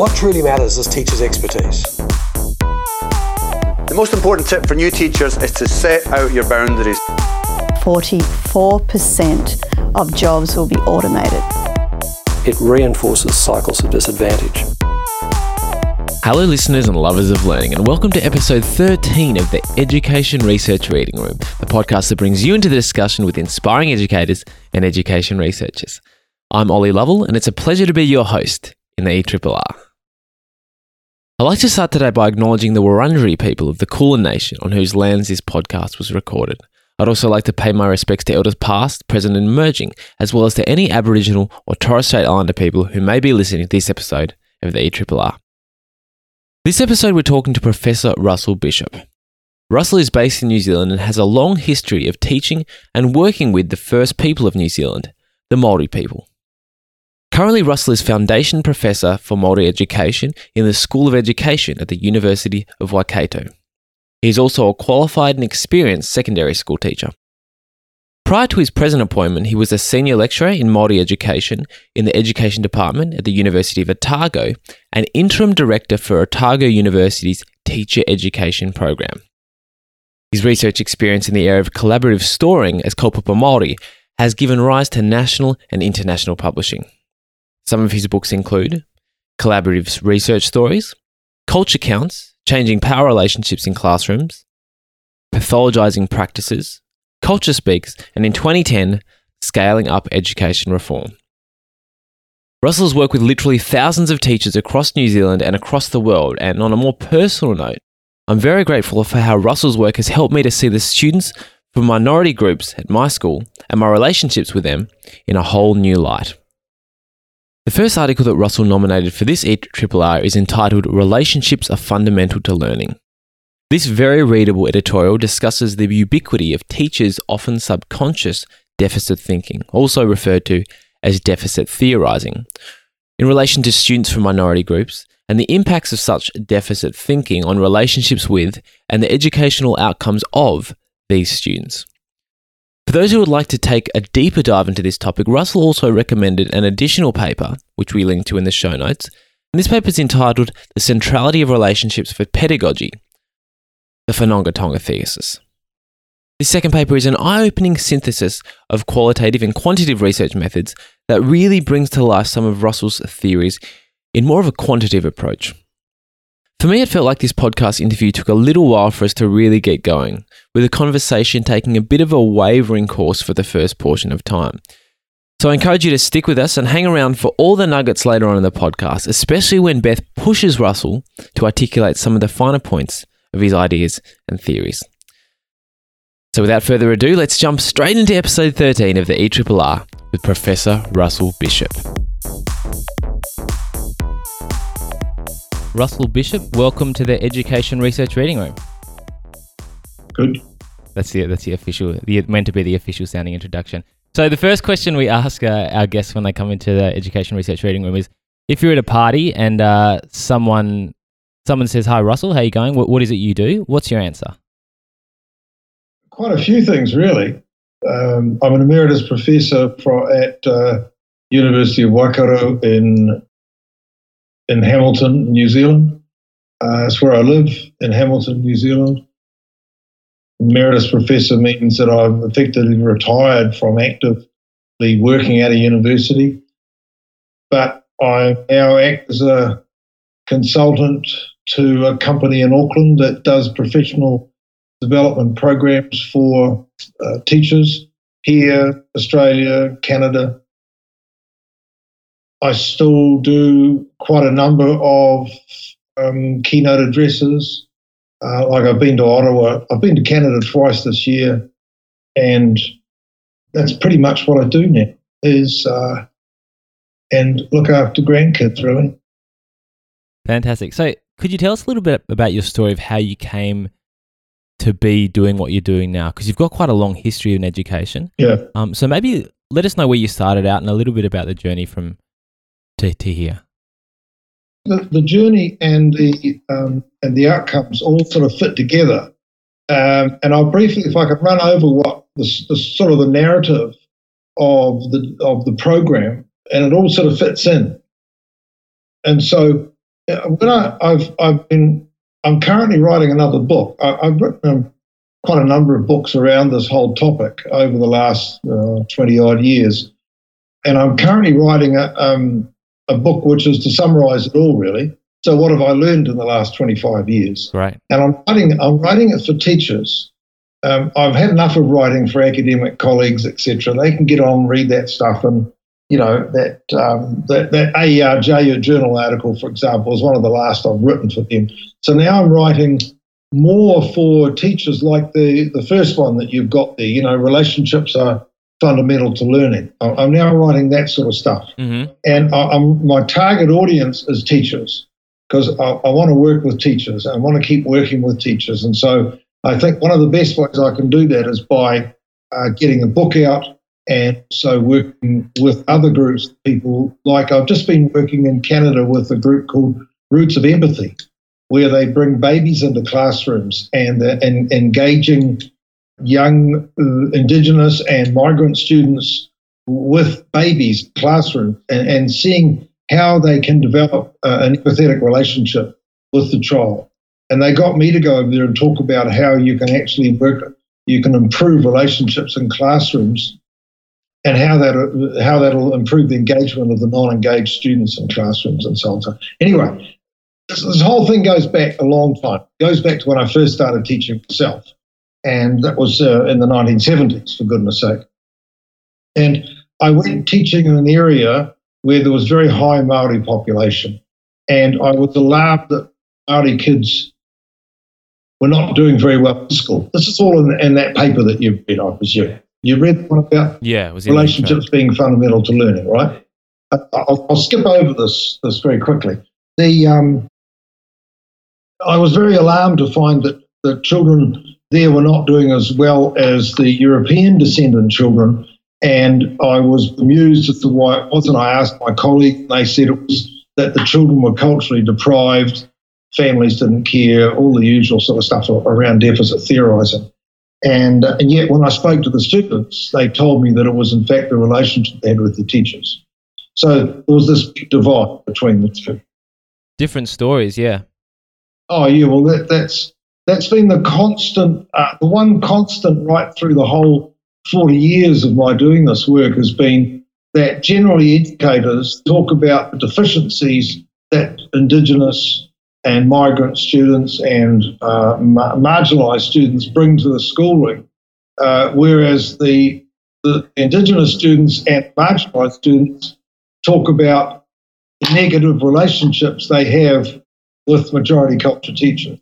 What truly matters is teachers' expertise. The most important tip for new teachers is to set out your boundaries. 44% of jobs will be automated. It reinforces cycles of disadvantage. Hello, listeners and lovers of learning, and welcome to episode 13 of the Education Research Reading Room, the podcast that brings you into the discussion with inspiring educators and education researchers. I'm Ollie Lovell, and it's a pleasure to be your host in the ERRR. I'd like to start today by acknowledging the Wurundjeri people of the Kulin Nation on whose lands this podcast was recorded. I'd also like to pay my respects to elders past, present, and emerging, as well as to any Aboriginal or Torres Strait Islander people who may be listening to this episode of the ERRR. This episode, we're talking to Professor Russell Bishop. Russell is based in New Zealand and has a long history of teaching and working with the first people of New Zealand, the Maori people. Currently, Russell is Foundation Professor for Māori Education in the School of Education at the University of Waikato. He is also a qualified and experienced secondary school teacher. Prior to his present appointment, he was a senior lecturer in Māori education in the Education Department at the University of Otago and interim director for Otago University's Teacher Education Program. His research experience in the area of collaborative storying as kaupapa Māori has given rise to national and international publishing. Some of his books include Collaborative Research Stories, Culture Counts, Changing Power Relationships in Classrooms, Pathologizing Practices, Culture Speaks, and in 2010, Scaling Up Education Reform. Russell's worked with literally thousands of teachers across New Zealand and across the world, and on a more personal note, I'm very grateful for how Russell's work has helped me to see the students from minority groups at my school and my relationships with them in a whole new light. The first article that Russell nominated for this ERRR is entitled Relationships Are Fundamental to Learning. This very readable editorial discusses the ubiquity of teachers' often subconscious deficit thinking, also referred to as deficit theorizing, in relation to students from minority groups and the impacts of such deficit thinking on relationships with and the educational outcomes of these students. For those who would like to take a deeper dive into this topic, Russell also recommended an additional paper, which we link to in the show notes. And this paper is entitled The Centrality of Relationships for Pedagogy, the Whanaungatanga Thesis. This second paper is an eye opening synthesis of qualitative and quantitative research methods that really brings to life some of Russell's theories in more of a quantitative approach. For me, it felt like this podcast interview took a little while for us to really get going, with the conversation taking a bit of a wavering course for the first portion of time. So I encourage you to stick with us and hang around for all the nuggets later on in the podcast, especially when Beth pushes Russell to articulate some of the finer points of his ideas and theories. So without further ado, let's jump straight into episode 13 of the ERRR with Professor Russell Bishop. Russell Bishop, welcome to the Education Research Reading Room. Good. That's the that's the official, the meant to be the official sounding introduction. So the first question we ask uh, our guests when they come into the Education Research Reading Room is, if you're at a party and uh, someone someone says, "Hi, Russell, how are you going? What, what is it you do?" What's your answer? Quite a few things, really. Um, I'm an emeritus professor for, at uh, University of Waikato in in Hamilton, New Zealand. Uh, that's where I live in Hamilton, New Zealand. Emeritus professor means that I've effectively retired from actively working at a university, but I now act as a consultant to a company in Auckland that does professional development programs for uh, teachers here, Australia, Canada, I still do quite a number of um, keynote addresses. Uh, like I've been to Ottawa, I've been to Canada twice this year, and that's pretty much what I do now. Is uh, and look after grandkids, really. Fantastic. So, could you tell us a little bit about your story of how you came to be doing what you're doing now? Because you've got quite a long history in education. Yeah. Um, so maybe let us know where you started out and a little bit about the journey from to, to here? The, the journey and the um, and the outcomes all sort of fit together. Um, and I'll briefly, if I could run over what the, sort of the narrative of the of the program, and it all sort of fits in. And so uh, when I, I've I've been I'm currently writing another book. I, I've written um, quite a number of books around this whole topic over the last uh, twenty odd years, and I'm currently writing a um, a book which is to summarise it all really. So what have I learned in the last 25 years? Right. And I'm writing I'm writing it for teachers. Um, I've had enough of writing for academic colleagues, etc. They can get on, read that stuff, and you know that um, that that AERJ journal article, for example, is one of the last I've written for them. So now I'm writing more for teachers, like the the first one that you've got there. You know, relationships are fundamental to learning. I'm now writing that sort of stuff, Mm-hmm. and I, I'm, my target audience is teachers because I, I want to work with teachers. I want to keep working with teachers, and so I think one of the best ways I can do that is by uh, getting a book out and so working with other groups, people like I've just been working in Canada with a group called Roots of Empathy, where they bring babies into classrooms and, uh, and engaging young uh, Indigenous and migrant students with babies classroom and, and seeing how they can develop uh, an empathetic relationship with the child. And they got me to go over there and talk about how you can actually work, you can improve relationships in classrooms and how that how that'll improve the engagement of the non-engaged students in classrooms and so on. So anyway, this, this whole thing goes back a long time. It goes back to when I first started teaching myself, and that was uh, in the 1970s, for goodness sake. And I went teaching in an area where there was very high Maori population, and I was alarmed that Maori kids were not doing very well in school. This is all in, in that paper that you've read, I presume. You read the one about Yeah, relationships being fundamental to learning, right? I- I'll, I'll skip over this this very quickly. The um, I was very alarmed to find that the children there were not doing as well as the European descendant children, and I was amused as to why it wasn't. I asked my colleague, they said it was that the children were culturally deprived, families didn't care, all the usual sort of stuff around deficit theorising. And, uh, and yet, when I spoke to the students, they told me that it was, in fact, the relationship they had with the teachers. So there was this divide between the two. Different stories, yeah. Oh, yeah, well, that, that's that's been the constant, uh, the one constant right through the whole 40 years of my doing this work has been that generally educators talk about the deficiencies that Indigenous and migrant students and uh, ma- marginalised students bring to the schooling, uh, whereas the, the Indigenous students and marginalised students talk about the negative relationships they have with majority culture teachers.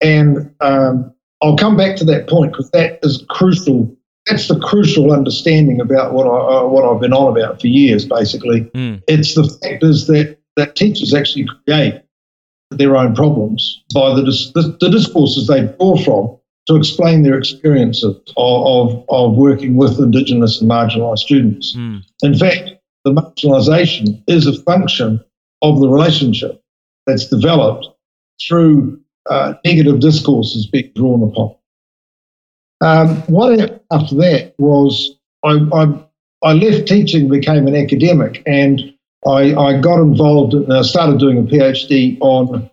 And um, I'll come back to that point because that is crucial. That's the crucial understanding about what I uh, what I've been on about for years. Basically, Mm. it's the factors that that teachers actually create their own problems by the, dis- the, the discourses they draw from to explain their experiences of, of, of working with Indigenous and marginalised students. Mm. In fact, the marginalisation is a function of the relationship that's developed through uh, negative discourses being drawn upon. Um, what after that was I, I, I left teaching, became an academic, and I, I got involved and I started doing a PhD on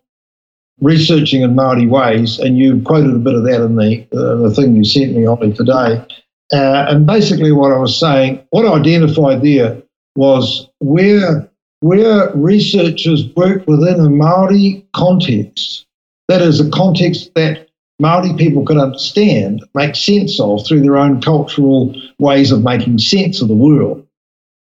researching in Maori ways, and you quoted a bit of that in the, uh, the thing you sent me, Ollie, today. Uh, and basically, what I was saying, what I identified there was where where researchers work within a Maori context, that is a context that Maori people could understand, make sense of through their own cultural ways of making sense of the world.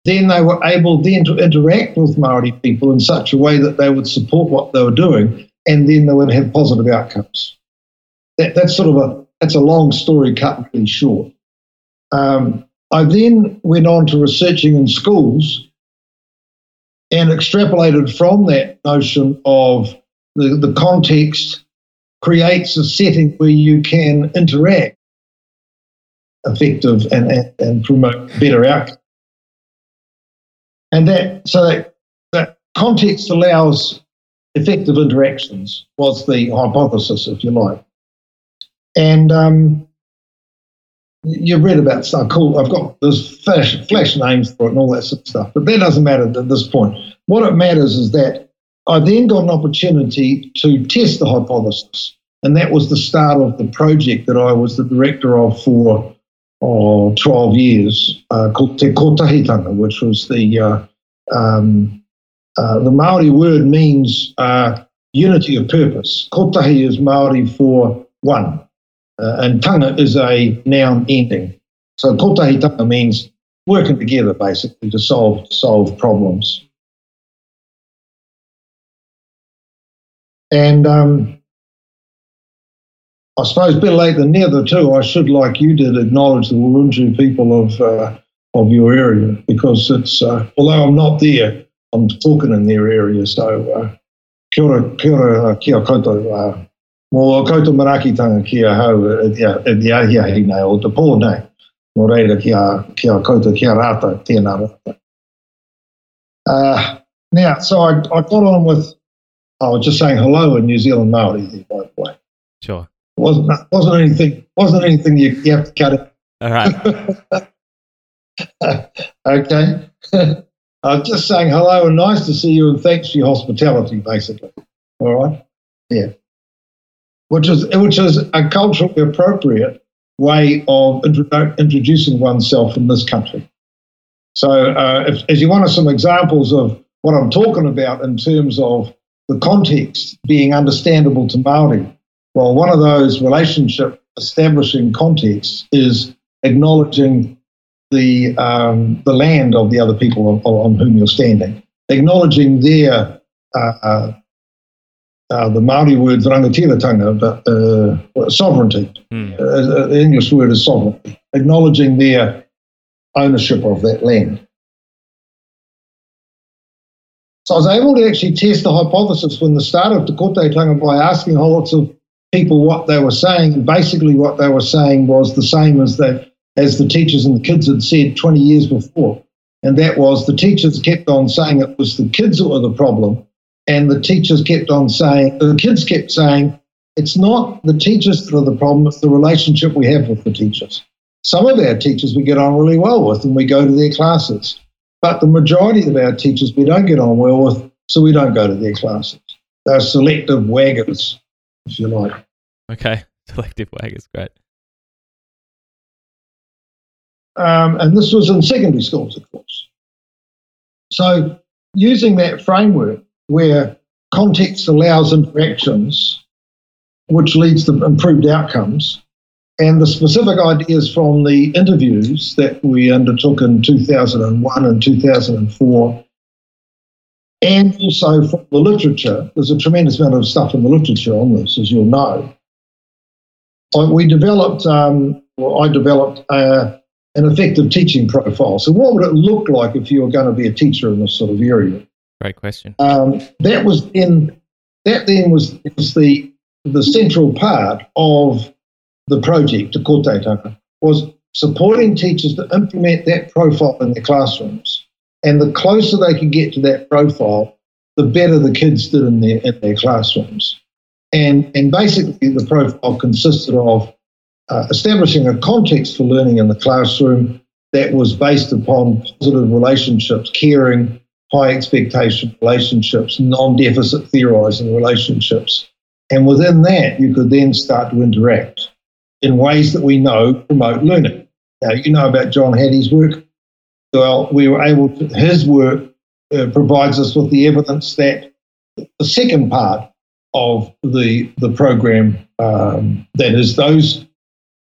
Then they were able then to interact with Maori people in such a way that they would support what they were doing, and then they would have positive outcomes. That, that's sort of a that's a long story cut really short. Um, I then went on to researching in schools and extrapolated from that notion of the, the context creates a setting where you can interact effective and, and, and promote better outcomes. And that so that that context allows effective interactions was the hypothesis, if you like. And um, you've read about stuff. Cool. I've got there's flash, flash names for it and all that sort of stuff, but that doesn't matter at this point. What it matters is that I then got an opportunity to test the hypothesis. And that was the start of the project that I was the director of for oh, 12 years, uh, called Te Kotahitanga, which was the, uh, um, uh, the Maori word means uh, unity of purpose. Kotahi is Maori for one, uh, and tanga is a noun ending. So kotahitanga means working together, basically, to solve solve problems. And um, I suppose better late than never too. I should, like you did, acknowledge the Wurundjeri people of uh, of your area because it's uh, although I'm not there, I'm talking in their area. So uh, kia ora, kia ora, uh, kia koutou. Uh, Mō koutou marakitanga kia hau e te nei o te reira kia, kia koutou kia rata, tēnā rata. Uh, now, so I, I got on with, I was just saying hello in New Zealand there, by the way. Sure. Wasn't, wasn't anything, wasn't anything you, you have to cut it. All right. okay. I was just saying hello and nice to see you and thanks for your hospitality, basically. All right. Yeah. Which is which is a culturally appropriate way of introdu- introducing oneself in this country. So, uh, if, if you want some examples of what I'm talking about in terms of the context being understandable to Maori, well, one of those relationship establishing contexts is acknowledging the um, the land of the other people on, on whom you're standing, acknowledging their uh, uh, uh, the Maori word rangatiratanga, but uh, sovereignty. Mm. Uh, the English word is sovereignty, acknowledging their ownership of that land. So I was able to actually test the hypothesis from the start of the Te Kotahitanga by asking whole lots of people what they were saying. Basically, what they were saying was the same as the, as the teachers and the kids had said 20 years before. And that was the teachers kept on saying it was the kids that were the problem. And the teachers kept on saying, the kids kept saying, it's not the teachers that are the problem, it's the relationship we have with the teachers. Some of our teachers we get on really well with and we go to their classes. But the majority of our teachers we don't get on well with, so we don't go to their classes. They're selective waggers, if you like. Okay. Selective waggers. Great. Um, and this was in secondary schools, of course. So, using that framework where context allows interactions, which leads to improved outcomes, and the specific ideas from the interviews that we undertook in 2001 and 2004, and also from the literature, there's a tremendous amount of stuff in the literature on this, as you'll know. Uh, We developed, um, well, I developed uh, an effective teaching profile. So, what would it look like if you were going to be a teacher in this sort of area? Great question. Um, that was then that then was, was the the central part of the project, the Kotahitanga, was supporting teachers to implement that profile in their classrooms. And the closer they could get to that profile, the better the kids did in their in their classrooms. And and basically the profile consisted of uh, establishing a context for learning in the classroom that was based upon positive relationships, caring, high expectation relationships, non deficit theorizing relationships. And within that, you could then start to interact in ways that we know promote learning. Now, you know about John Hattie's work. Well, we were able to, his work uh, provides us with the evidence that the second part of the, the program, um, that is, those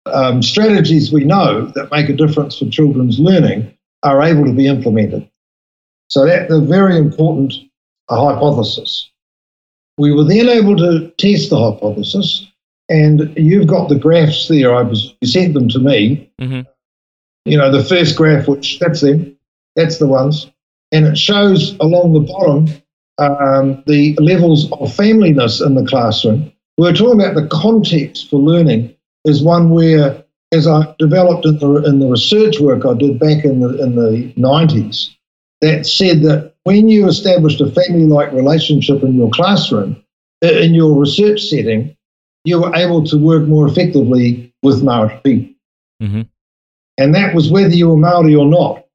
um, strategies we know that make a difference for children's learning are able to be implemented. So that's a very important hypothesis. We were then able to test the hypothesis, and you've got the graphs there. I was, you sent them to me. Mm-hmm. You know, the first graph, which that's them, that's the ones, and it shows along the bottom um, the levels of familyness in the classroom. We're talking about the context for learning is one where, as I developed in the, in the research work I did back in the, in the 90s, that said that when you established a family like relationship in your classroom, in your research setting, you were able to work more effectively with Maori people. hmm And that was whether you were Maori or not.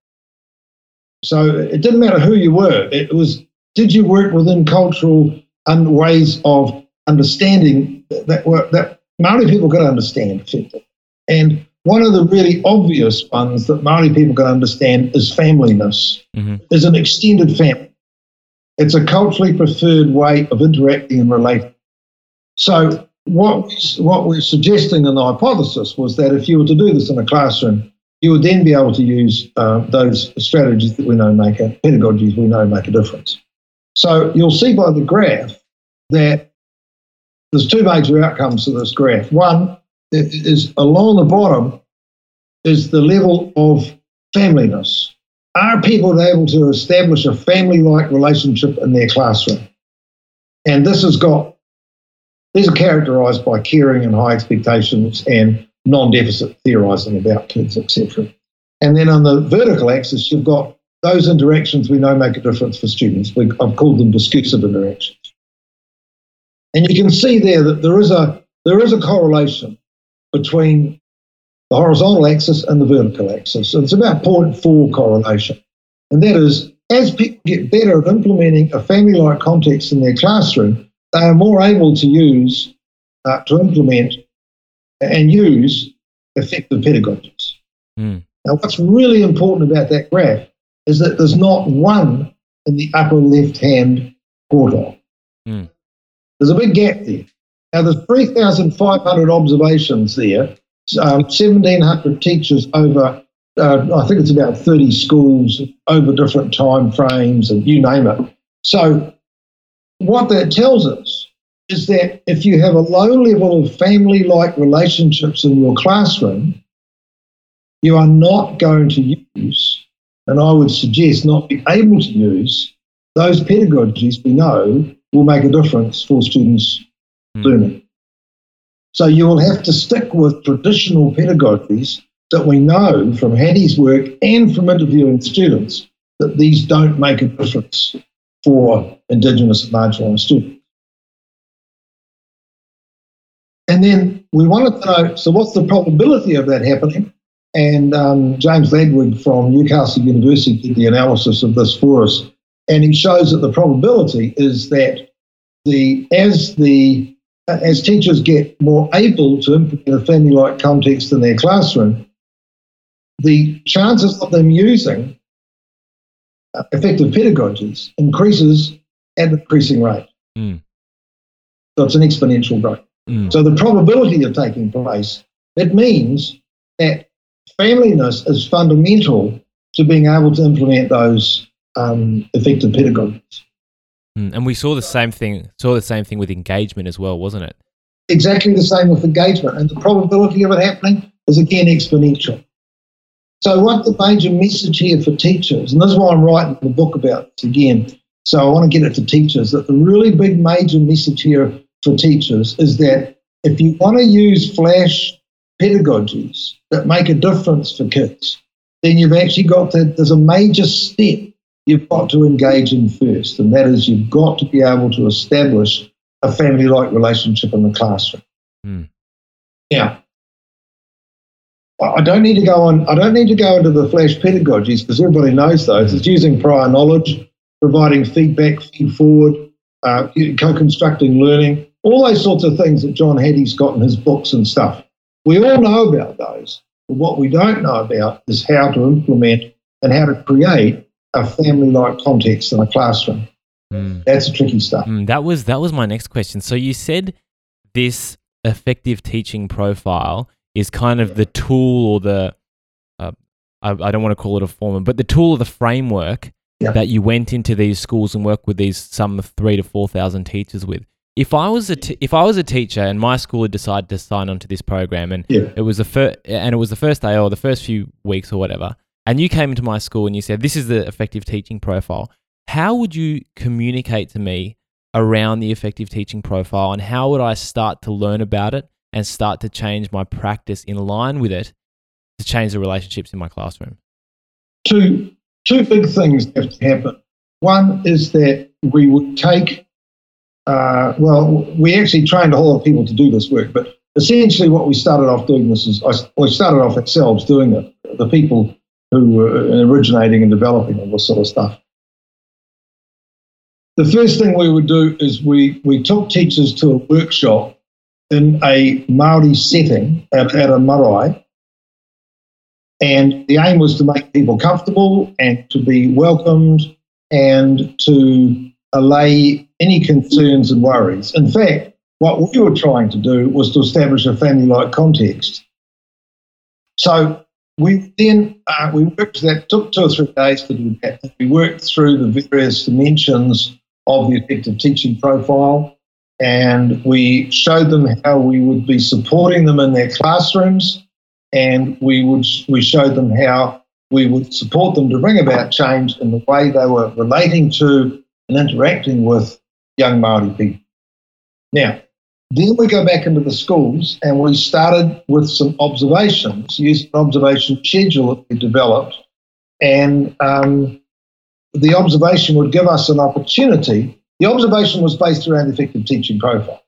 So it didn't matter who you were. It was did you work within cultural and ways of understanding that were, that Maori people could understand effectively? And one of the really obvious ones that Maori people can understand is familyness, Mm-hmm. is an extended family. It's a culturally preferred way of interacting and relating. So what what we're suggesting in the hypothesis was that if you were to do this in a classroom, you would then be able to use uh, those strategies that we know make a pedagogies we know make a difference. So you'll see by the graph that there's two major outcomes to this graph. One is along the bottom is the level of familyness. Are people able to establish a family-like relationship in their classroom? And this has got these are characterized by caring and high expectations and non-deficit theorizing about kids, etc. And then on the vertical axis, you've got those interactions we know make a difference for students. We, I've called them discursive interactions. And you can see there that there is a there is a correlation between the horizontal axis and the vertical axis. It's about 0.4 correlation. And that is, as people get better at implementing a family-like context in their classroom, they are more able to use, uh, to implement and use effective pedagogies. Mm. Now, what's really important about that graph is that there's not one in the upper left-hand quartile. Mm. There's a big gap there. Now, there's 3,500 observations there, um, 1,700 teachers over, uh, I think it's about 30 schools over different time frames and you name it. So, what that tells us is that if you have a low level of family like relationships in your classroom, you are not going to use, and I would suggest not be able to use, those pedagogies we know will make a difference for students Hmm. learning. So you will have to stick with traditional pedagogies that we know from Hattie's work and from interviewing students that these don't make a difference for Indigenous and marginalised students. And then we wanted to know so, what's the probability of that happening? And um, James Ladwig from Newcastle University did the analysis of this for us. And he shows that the probability is that the as the as teachers get more able to implement a family-like context in their classroom, the chances of them using effective pedagogies increases at an increasing rate. Mm. So it's an exponential growth. Mm. So the probability of taking place, it means that familyness is fundamental to being able to implement those um, effective pedagogies. Mm. And we saw the same thing. Saw the same thing with engagement as well, wasn't it? Exactly the same with engagement, and the probability of it happening is again exponential. So, what the major message here for teachers, and this is why I'm writing the book about this again. So, I want to get it to teachers that the really big major message here for teachers is that if you want to use flash pedagogies that make a difference for kids, then you've actually got to, there's a major step you've got to engage in first, and that is you've got to be able to establish a family like relationship in the classroom. Hmm. Now, I I don't need to go on. I don't need to go into the flash pedagogies because everybody knows those. It's using prior knowledge, providing feedback, feed forward, uh, co-constructing learning, all those sorts of things that John Hattie's got in his books and stuff. We all know about those, but what we don't know about is how to implement and how to create a family-like context in a classroom. Mm. That's the tricky stuff. Mm, that was that was my next question. So you said this effective teaching profile is kind of the tool or the uh, I, I don't want to call it a form, but the tool or the framework Yeah. that you went into these schools and worked with these some three to four thousand teachers with. If I was a t- if I was a teacher and my school had decided to sign onto this program and Yeah. it was the first and it was the first day or the first few weeks or whatever, and you came into my school and you said this is the effective teaching profile, how would you communicate to me around the effective teaching profile and how would I start to learn about it and start to change my practice in line with it to change the relationships in my classroom? two two big things have to happen. One is that we would take, uh, well, we actually trained a whole lot of people to do this work, but essentially what we started off doing this is, we started off ourselves doing it, the people who were originating and developing all this sort of stuff. the first thing we would do is we, we took teachers to a workshop in a Maori setting at, a marae. And the aim was to make people comfortable and to be welcomed and to allay any concerns and worries. In fact, what we were trying to do was to establish a family like context. So we then uh, we worked that took two or three days to do that. We worked through the various dimensions of the effective teaching profile, and we showed them how we would be supporting them in their classrooms, and we would we showed them how we would support them to bring about change in the way they were relating to and interacting with young Maori people. Now, then we go back into the schools and we started with some observations, using an observation schedule that we developed. And um, the observation would give us an opportunity. The observation was based around the effective teaching profile.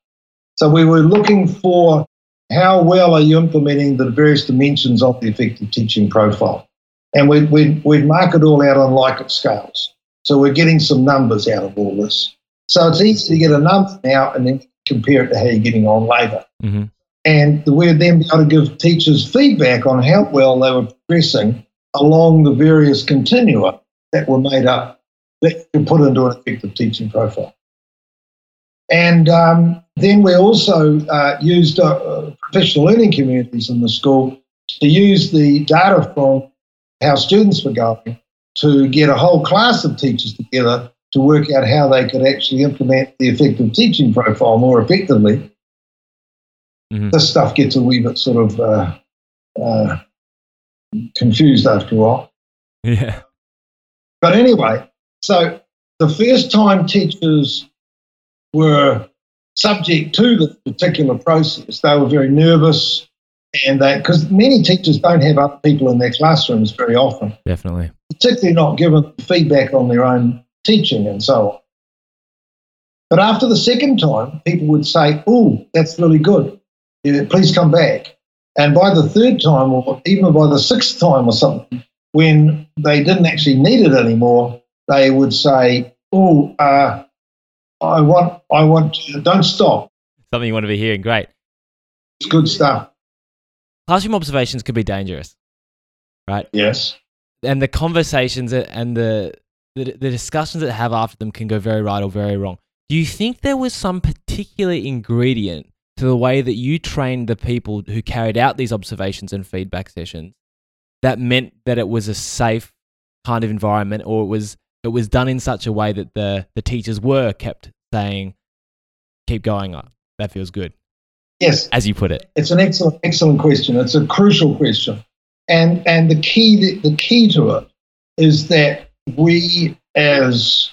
So we were looking for how well are you implementing the various dimensions of the effective teaching profile. And we'd, we'd, we'd mark it all out on Likert scales. So we're getting some numbers out of all this. So it's easy to get a number now and then compare it to how you're getting on later. Mm-hmm. And we'd then be able to give teachers feedback on how well they were progressing along the various continua that were made up that you put into an effective teaching profile. And um, then we also uh, used uh, professional learning communities in the school to use the data from how students were going to get a whole class of teachers together to work out how they could actually implement the effective teaching profile more effectively. Mm-hmm. This stuff gets a wee bit sort of uh, uh, confused after a while. Yeah. But anyway, so the first time teachers were subject to the particular process, they were very nervous and they because many teachers don't have other people in their classrooms very often. Definitely. Particularly not given feedback on their own teaching and so on. But after the second time, people would say, Oh, that's really good. Please come back. And by the third time, or even by the sixth time or something, when they didn't actually need it anymore, they would say, Oh, uh, I want, I want, to, don't stop. Something you want to be hearing. Great. It's good stuff. Classroom observations could be dangerous, right? Yes. And the conversations and the the, the discussions that have after them can go very right or very wrong. Do you think there was some particular ingredient to the way that you trained the people who carried out these observations and feedback sessions that meant that it was a safe kind of environment or it was it was done in such a way that the the teachers were kept saying keep going up that feels good. Yes. As you put it. It's an excellent excellent question. It's a crucial question. And and the key the, the key to it is that we as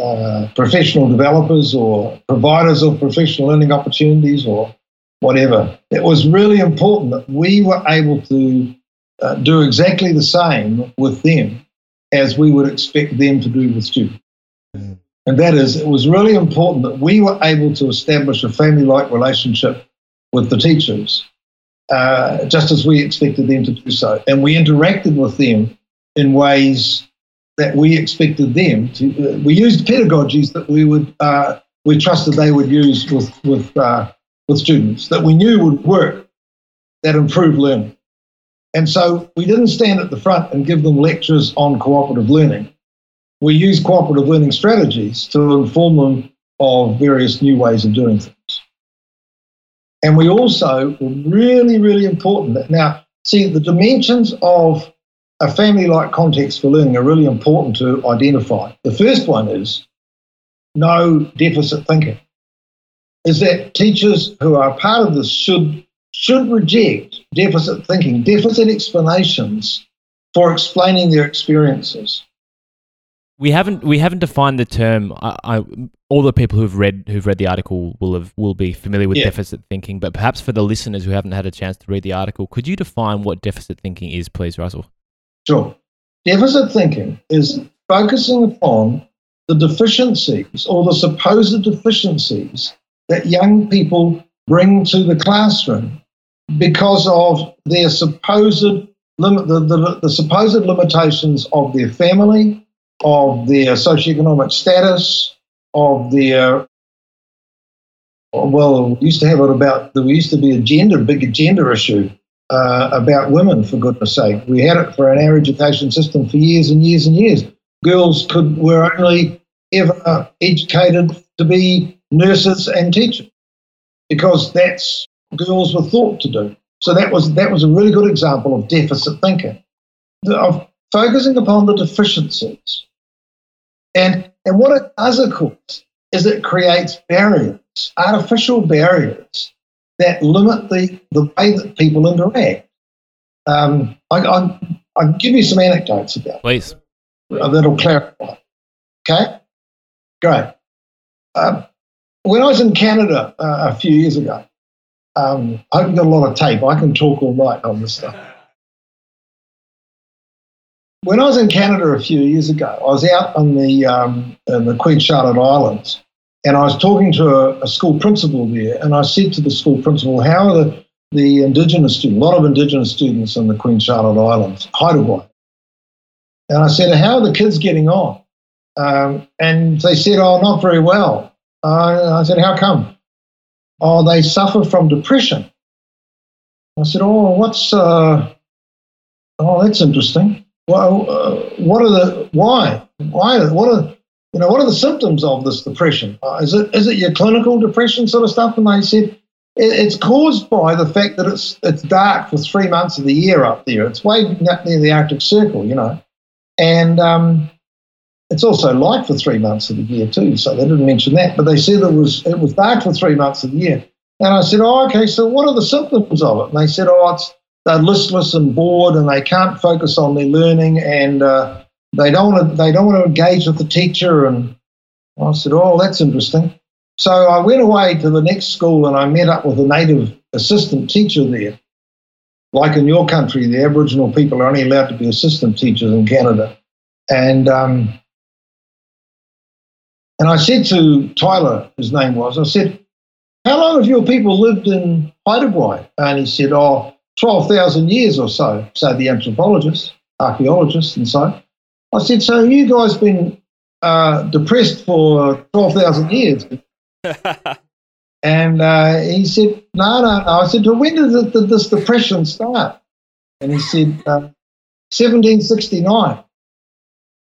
uh, professional developers or providers of professional learning opportunities or whatever, it was really important that we were able to uh, do exactly the same with them as we would expect them to do with students. And that is, it was really important that we were able to establish a family like relationship with the teachers, uh, just as we expected them to do so. And we interacted with them in ways that we expected them to. Uh, we used pedagogies that we would uh, we trusted they would use with with uh, with students that we knew would work, that improved learning. And so we didn't stand at the front and give them lectures on cooperative learning. We used cooperative learning strategies to inform them of various new ways of doing things. And we also were really, really important now, see, the dimensions of a family like context for learning are really important to identify. The first one is no deficit thinking. Is that teachers who are part of this should should reject deficit thinking, deficit explanations for explaining their experiences. We haven't we haven't defined the term. I, I, all the people who've read who've read the article will have will be familiar with yeah. deficit thinking, but perhaps for the listeners who haven't had a chance to read the article, could you define what deficit thinking is, please, Russell? Sure. Deficit thinking is focusing upon the deficiencies or the supposed deficiencies that young people bring to the classroom because of their supposed limit, the, the, the supposed limitations of their family, of their socioeconomic status, of their well, we used to have it about there used to be a gender, big gender issue uh, about women. For goodness' sake, we had it for our education system for years and years and years. Girls could were only ever educated to be nurses and teachers because that's girls were thought to do. So that was that was a really good example of deficit thinking, of focusing upon the deficiencies. And and what it does, of course, is it creates barriers, artificial barriers that limit the, the way that people interact. Um, I, I, I'll give you some anecdotes about Please. That. That'll clarify. Okay? Great. Um, when I was in Canada uh, a few years ago, um, I hope you got a lot of tape. I can talk all night on this stuff. When I was in Canada a few years ago, I was out on the um, in the Queen Charlotte Islands, and I was talking to a, a, school principal there, and I said to the school principal, "How are the the Indigenous students? A lot of Indigenous students in the Queen Charlotte Islands, Haida Gwaii." And I said, "How are the kids getting on?" Um, and they said, "Oh, not very well." Uh, I said, "How come?" Oh, they suffer from depression. I said, "Oh, what's? Uh, oh, that's interesting. Well, uh, what are the why? Why? What are you know? What are the symptoms of this depression? Uh, is it is it your clinical depression sort of stuff?" And they said, it, "It's caused by the fact that it's it's dark for three months of the year up there. It's way up near the Arctic Circle, you know, and um, it's also light for three months of the year too. So they didn't mention that, but they said it was it was dark for three months of the year. And I said, "Oh, okay. So what are the symptoms of it?" And they said, "Oh, it's they're listless and bored, and they can't focus on their learning, and uh, they don't want to they don't want to engage with the teacher." And I said, "Oh, that's interesting." So I went away to the next school, and I met up with a native assistant teacher there. Like in your country, the Aboriginal people are only allowed to be assistant teachers in Canada, and um, and I said to Tyler, his name was, I said, How long have your people lived in Haida Gwaii? And he said, Oh, 12,000 years or so, so the anthropologist, archaeologist, and so. I said, So you guys been uh, depressed for 12,000 years? and uh, he said, No, no, no. I said, well, When did, did this depression start? And he said, uh, 1769.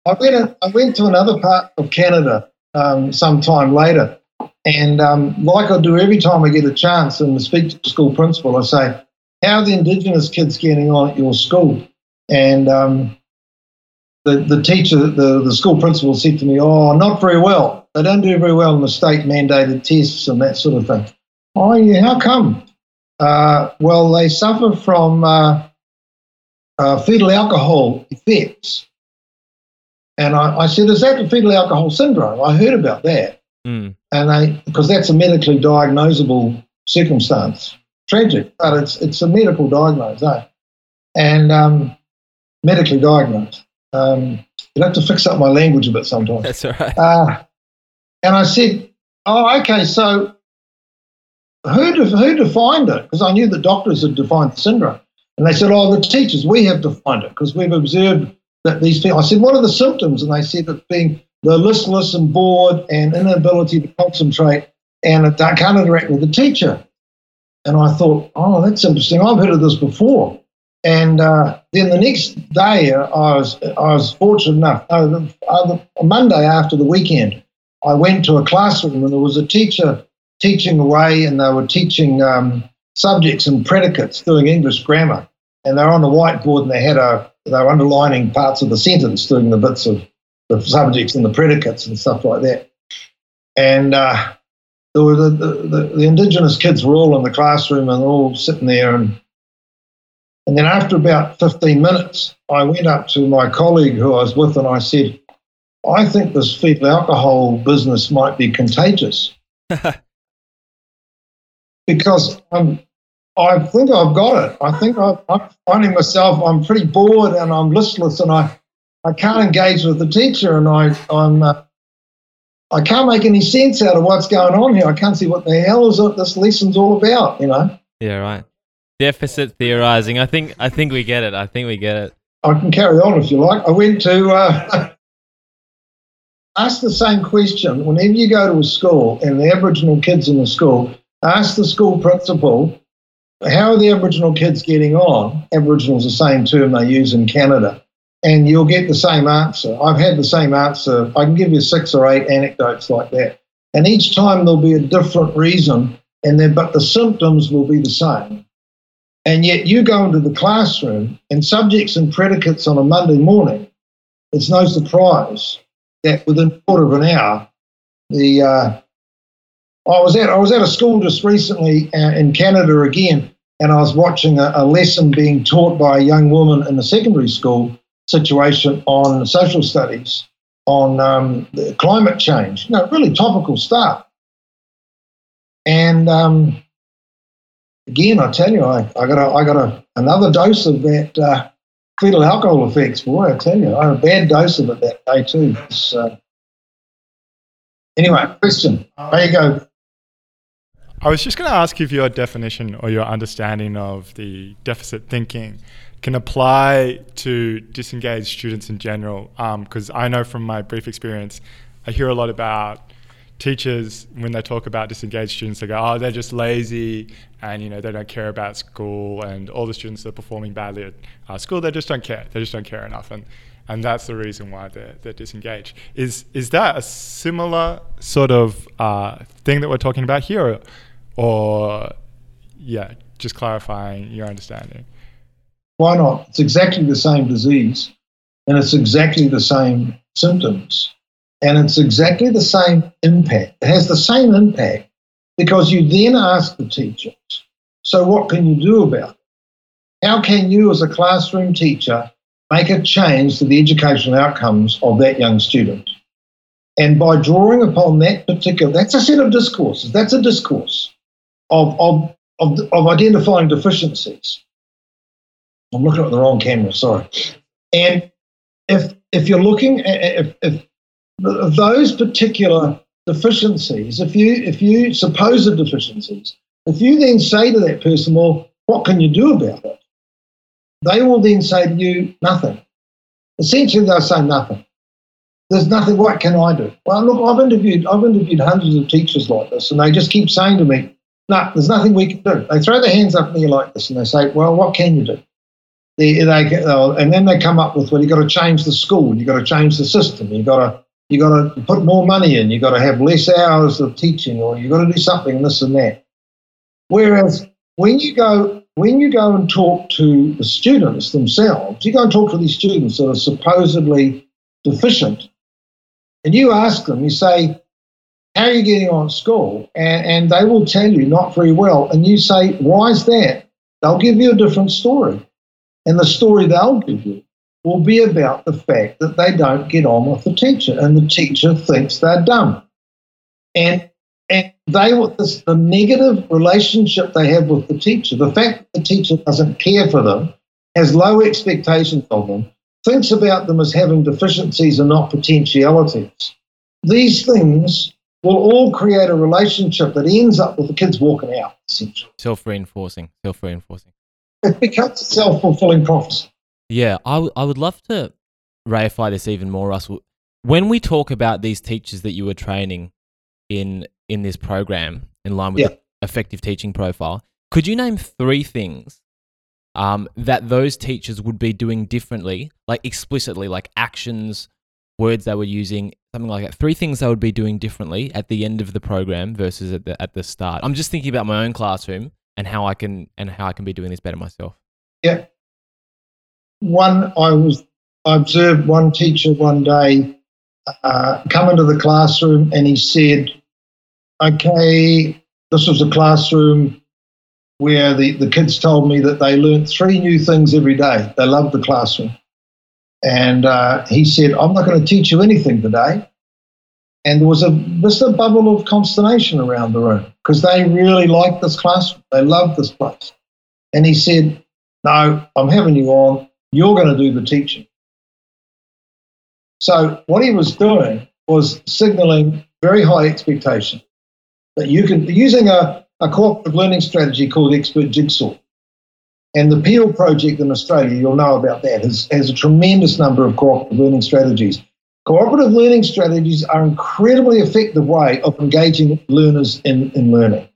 I went, I went to another part of Canada um, some time later. And um, like I do every time I get a chance and speak to the school principal, I say, How are the Indigenous kids getting on at your school? And um, the, the teacher, the, the school principal said to me, Oh, not very well. They don't do very well in the state mandated tests and that sort of thing. Oh, yeah, how come? Uh, well, they suffer from uh, uh, fetal alcohol effects. And I, I, said, Is that the fetal alcohol syndrome? I heard about that. Mm. And they, because that's a medically diagnosable circumstance. Tragic, but it's, it's a medical diagnosis, eh? And um, medically diagnosed. Um, you'd have to fix up my language a bit sometimes. That's all right. Uh, and I said, Oh, okay, so who, de- who defined it? Because I knew the doctors had defined the syndrome. And they said, Oh, the teachers, we have defined it because we've observed that these people, I said, what are the symptoms? And they said that being the listless and bored and inability to concentrate and it can't interact with the teacher. And I thought, oh, that's interesting. I've heard of this before. And uh, then the next day, uh, I was I was fortunate enough. Uh, uh, Monday after the weekend, I went to a classroom and there was a teacher teaching away, and they were teaching um, subjects and predicates, doing English grammar. And they were on the whiteboard, and they had a they were underlining parts of the sentence, doing the bits of the subjects and the predicates and stuff like that. And uh, there were the, the, the, Indigenous kids were all in the classroom and all sitting there. And, and then after about 15 minutes, I went up to my colleague who I was with and I said, I think this fetal alcohol business might be contagious. because I'm, I think I've got it. I think I, am finding myself, I'm pretty bored and I'm listless and I, I can't engage with the teacher and I, I'm, uh, I can't make any sense out of what's going on here. I can't see what the hell is it, this lesson's all about, you know? Yeah, right. Deficit theorizing. I think, I think we get it. I think we get it. I can carry on if you like. I went to, uh, ask the same question whenever you go to a school and the Aboriginal kids in the school. Ask the school principal, how are the Aboriginal kids getting on? Aboriginal is the same term they use in Canada, and you'll get the same answer. I've had the same answer. I can give you six or eight anecdotes like that, and each time there'll be a different reason, and then but the symptoms will be the same. And yet you go into the classroom and subjects and predicates on a Monday morning. It's no surprise that within a quarter of an hour, the uh, I was at I was at a school just recently uh, in Canada again, and I was watching a, a, lesson being taught by a young woman in a secondary school situation on social studies on um, climate change. You know, really topical stuff. And um, again, I tell you, I, I got a, I got a, another dose of that uh, fetal alcohol effects. Boy, I tell you, I had a bad dose of it that day too. Uh, anyway, question. There you go. I was just going to ask if your definition or your understanding of the deficit thinking can apply to disengaged students in general. Because um, I know from my brief experience, I hear a lot about teachers when they talk about disengaged students they go oh they're just lazy and you know they don't care about school and all the students that are performing badly at uh, school they just don't care they just don't care enough and and that's the reason why they're, they're disengaged is is that a similar sort of uh, thing that we're talking about here or, or yeah just clarifying your understanding why not it's exactly the same disease and it's exactly the same symptoms and it's exactly the same impact. It has the same impact because you then ask the teachers, so what can you do about it? How can you, as a classroom teacher, make a change to the educational outcomes of that young student? And by drawing upon that particular, that's a set of discourses, that's a discourse of, of, of, of identifying deficiencies. I'm looking at the wrong camera, sorry. And if, if you're looking at, if, if those particular deficiencies, if you if you supposed deficiencies, if you then say to that person, well, what can you do about it? They will then say to you, nothing. Essentially, they'll say nothing. There's nothing. What can I do? Well, look, I've interviewed I've interviewed hundreds of teachers like this, and they just keep saying to me, no, there's nothing we can do. They throw their hands up the air like this, and they say, well, what can you do? They, they, and then they come up with, well, you've got to change the school, you've got to change the system, you've got to you've got to put more money in, you've got to have less hours of teaching, or you've got to do something, this and that. Whereas when you go when you go and talk to the students themselves, you go and talk to these students that are supposedly deficient, and you ask them, you say, How are you getting on school? And, and they will tell you not very well. And you say, Why is that? They'll give you a different story. And the story they'll give you will be about the fact that they don't get on with the teacher and the teacher thinks they're dumb. And and they this, the negative relationship they have with the teacher, the fact that the teacher doesn't care for them, has low expectations of them, thinks about them as having deficiencies and not potentialities. These things will all create a relationship that ends up with the kids walking out, essentially. Self reinforcing, self reinforcing. It becomes a self fulfilling prophecy. Yeah, I, w- I would love to reify this even more, Russell. When we talk about these teachers that you were training in in this program, in line with yeah. the effective teaching profile, could you name three things um, that those teachers would be doing differently, like explicitly, like actions, words they were using, something like that? Three things I would be doing differently at the end of the program versus at the at the start. I'm just thinking about my own classroom and how I can and how I can be doing this better myself. Yeah one I was I observed one teacher one day uh, come into the classroom and he said, "Okay, this was a classroom where the, the kids told me that they learned three new things every day. They loved the classroom." And uh, he said, "I'm not going to teach you anything today." And there was a just a bubble of consternation around the room because they really liked this classroom. They loved this place. And he said, "No, I'm having you on. You're going to do the teaching. So what he was doing was signaling very high expectation that you can using a, a cooperative learning strategy called Expert Jigsaw. And the Peel project in Australia, you'll know about that, has, has a tremendous number of cooperative learning strategies. Cooperative learning strategies are incredibly effective way of engaging learners in, in learning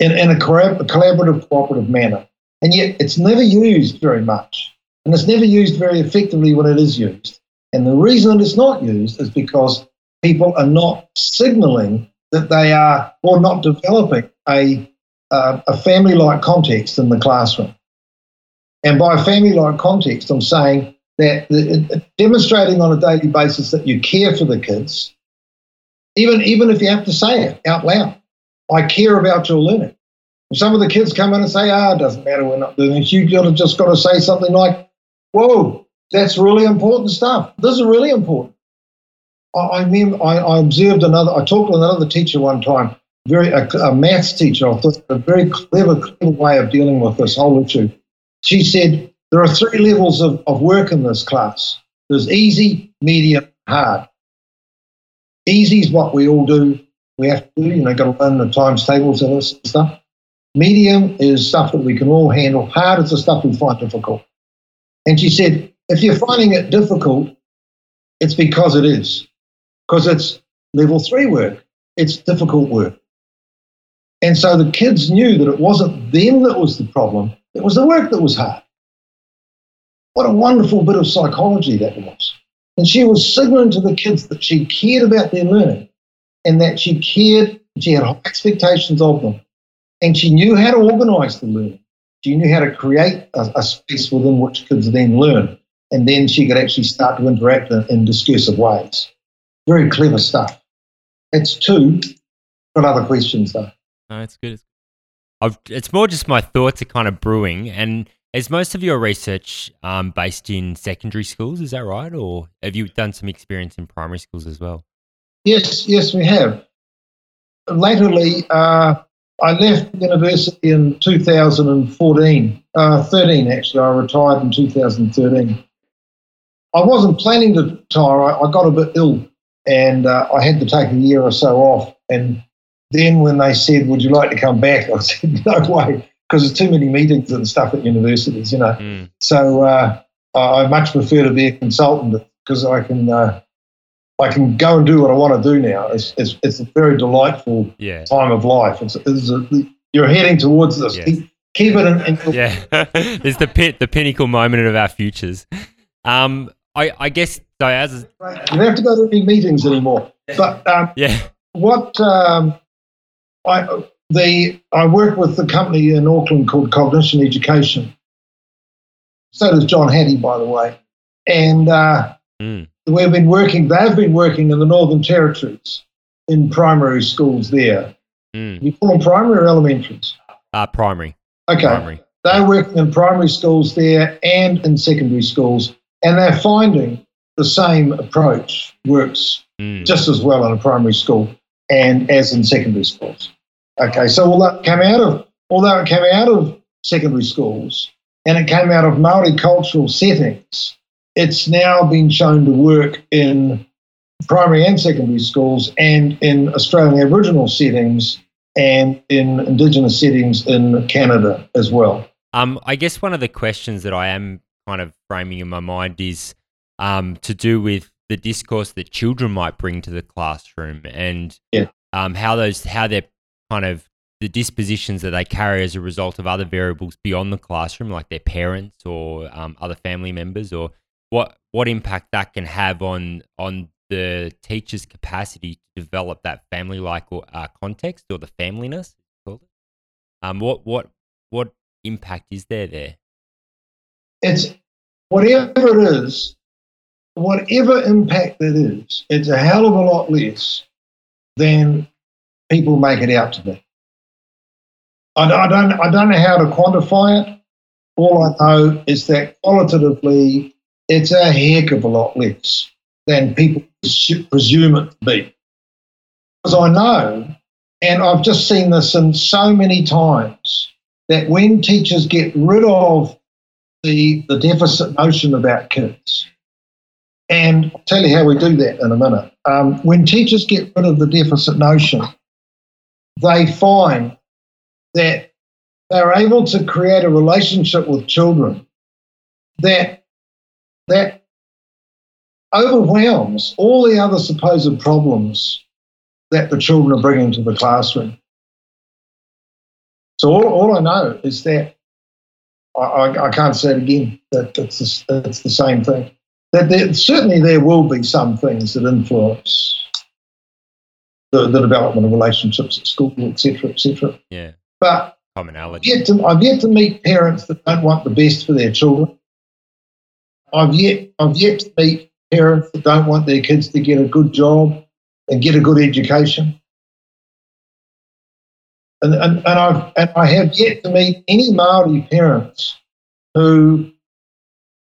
in, in a collaborative, cooperative manner. And yet it's never used very much. And it's never used very effectively when it is used. And the reason it's not used is because people are not signaling that they are, or not developing a, uh, a family like context in the classroom. And by family like context, I'm saying that the, demonstrating on a daily basis that you care for the kids, even, even if you have to say it out loud, I care about your learning. Some of the kids come in and say, ah, it doesn't matter, we're not doing this. You've got to, just got to say something like, whoa, that's really important stuff. This is really important. I, I mean, I, I, observed another, I talked to another teacher one time, very a, a maths teacher, I thought a very clever, clever way of dealing with this whole issue. She said, there are three levels of, of work in this class. There's easy, medium, hard. Easy is what we all do. We have to do, you know, got to learn the times tables and this stuff. Medium is stuff that we can all handle. Hard is the stuff we find difficult. And she said, if you're finding it difficult, it's because it is. Because it's level three work. It's difficult work. And so the kids knew that it wasn't them that was the problem, it was the work that was hard. What a wonderful bit of psychology that was. And she was signaling to the kids that she cared about their learning and that she cared, she had high expectations of them. And she knew how to organize the learning. She knew how to create a, a space within which kids then learn. And then she could actually start to interact in, in discursive ways. Very clever stuff. That's two. Got other questions though. No, it's good. I've, it's more just my thoughts are kind of brewing. And is most of your research um, based in secondary schools? Is that right? Or have you done some experience in primary schools as well? Yes, yes, we have. Latterly, uh, I left university in 2014, uh, 13 actually. I retired in 2013. I wasn't planning to retire. I, I got a bit ill and uh, I had to take a year or so off. And then when they said, Would you like to come back? I said, No way, because there's too many meetings and stuff at universities, you know. Mm. So uh, I much prefer to be a consultant because I can uh, I can go and do what I want to do now. It's, it's, it's a very delightful yeah. time of life. It's, it's a, you're heading towards this. Yes. Keep, keep, it in. in yeah, it's the pit, the pinnacle moment of our futures. Um, I, I guess so. As you don't have to go to any meetings anymore. But um, yeah, what um, I the I work with the company in Auckland called Cognition Education. So does John Hattie, by the way, and. Uh, mm we've been working, they've been working in the Northern Territories in primary schools there. Mm. You call them primary or elementaries? Uh, primary. Okay. Primary. They're working in primary schools there and in secondary schools, and they're finding the same approach works mm. just as well in a primary school and as in secondary schools. Okay, so although it came out of although it came out of secondary schools and it came out of multicultural settings, it's now been shown to work in primary and secondary schools and in Australian Aboriginal settings and in Indigenous settings in Canada as well. Um, I guess one of the questions that I am kind of framing in my mind is um, to do with the discourse that children might bring to the classroom and yeah. um, how those how they're kind of the dispositions that they carry as a result of other variables beyond the classroom, like their parents or um, other family members, or what what impact that can have on on the teacher's capacity to develop that family like uh, context or the familyness. Um, what what what impact is there there? It's whatever it is, whatever impact it is, it's a hell of a lot less than people make it out to be. I, I don't I don't know how to quantify it. All I know is that qualitatively it's a heck of a lot less than people presume it to be. Because I know, and I've just seen this in so many times, that when teachers get rid of the, the deficit notion about kids, and I'll tell you how we do that in a minute. Um, when teachers get rid of the deficit notion, they find that they're able to create a relationship with children that that overwhelms all the other supposed problems that the children are bringing to the classroom. So all, all I know is that I, I, I can't say it again. That it's the, the same thing. That there, certainly there will be some things that influence the, the development of relationships at school, etc., etc. Yeah. But Commonality. I've yet, to, I've yet to meet parents that don't want the best for their children. I've yet, I've yet to meet parents that don't want their kids to get a good job and get a good education. And, and, and, I've, and I have yet to meet any Maori parents who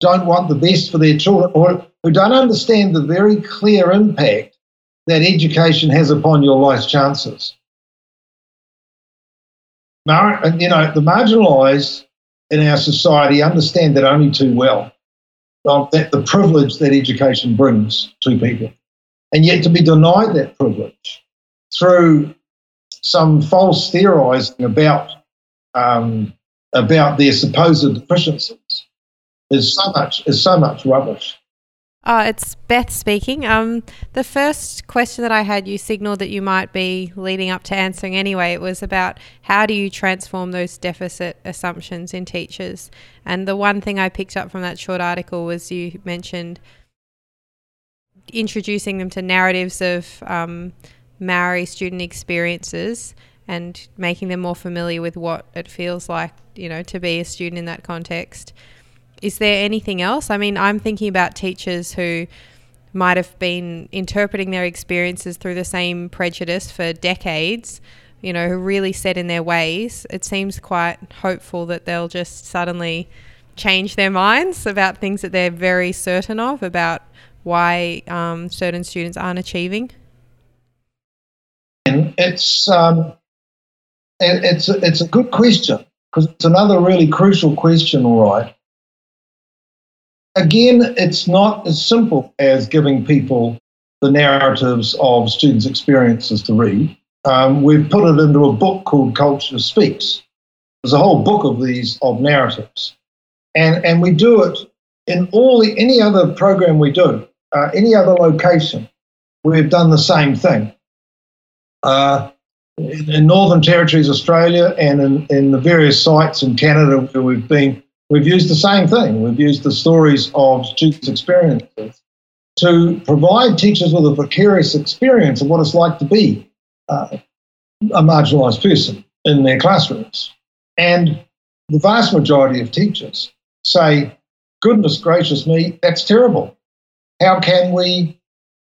don't want the best for their children or who don't understand the very clear impact that education has upon your life chances. Mar- you know, the marginalised in our society understand that only too well that the privilege that education brings to people. And yet to be denied that privilege through some false theorising about, um, about their supposed deficiencies is so much, is so much rubbish. Uh, it's Beth speaking. Um, the first question that I had, you signaled that you might be leading up to answering anyway. It was about how do you transform those deficit assumptions in teachers? And the one thing I picked up from that short article was you mentioned introducing them to narratives of um, Maori student experiences and making them more familiar with what it feels like, you know, to be a student in that context is there anything else? I mean, I'm thinking about teachers who might have been interpreting their experiences through the same prejudice for decades, you know, who really set in their ways. It seems quite hopeful that they'll just suddenly change their minds about things that they're very certain of about why um, certain students aren't achieving. And it's um, it's it's a good question because it's another really crucial question. All right, again, it's not as simple as giving people the narratives of students' experiences to read. Um, we've put it into a book called Culture Speaks. There's a whole book of these of narratives, and and we do it in all the, any other program we do, uh, any other location. We've done the same thing. Uh, in, Northern Territories, Australia, and in, in the various sites in Canada where we've been, We've used the same thing. We've used the stories of students' experiences to provide teachers with a vicarious experience of what it's like to be uh, a marginalised person in their classrooms. And the vast majority of teachers say, goodness gracious me, that's terrible. How can we,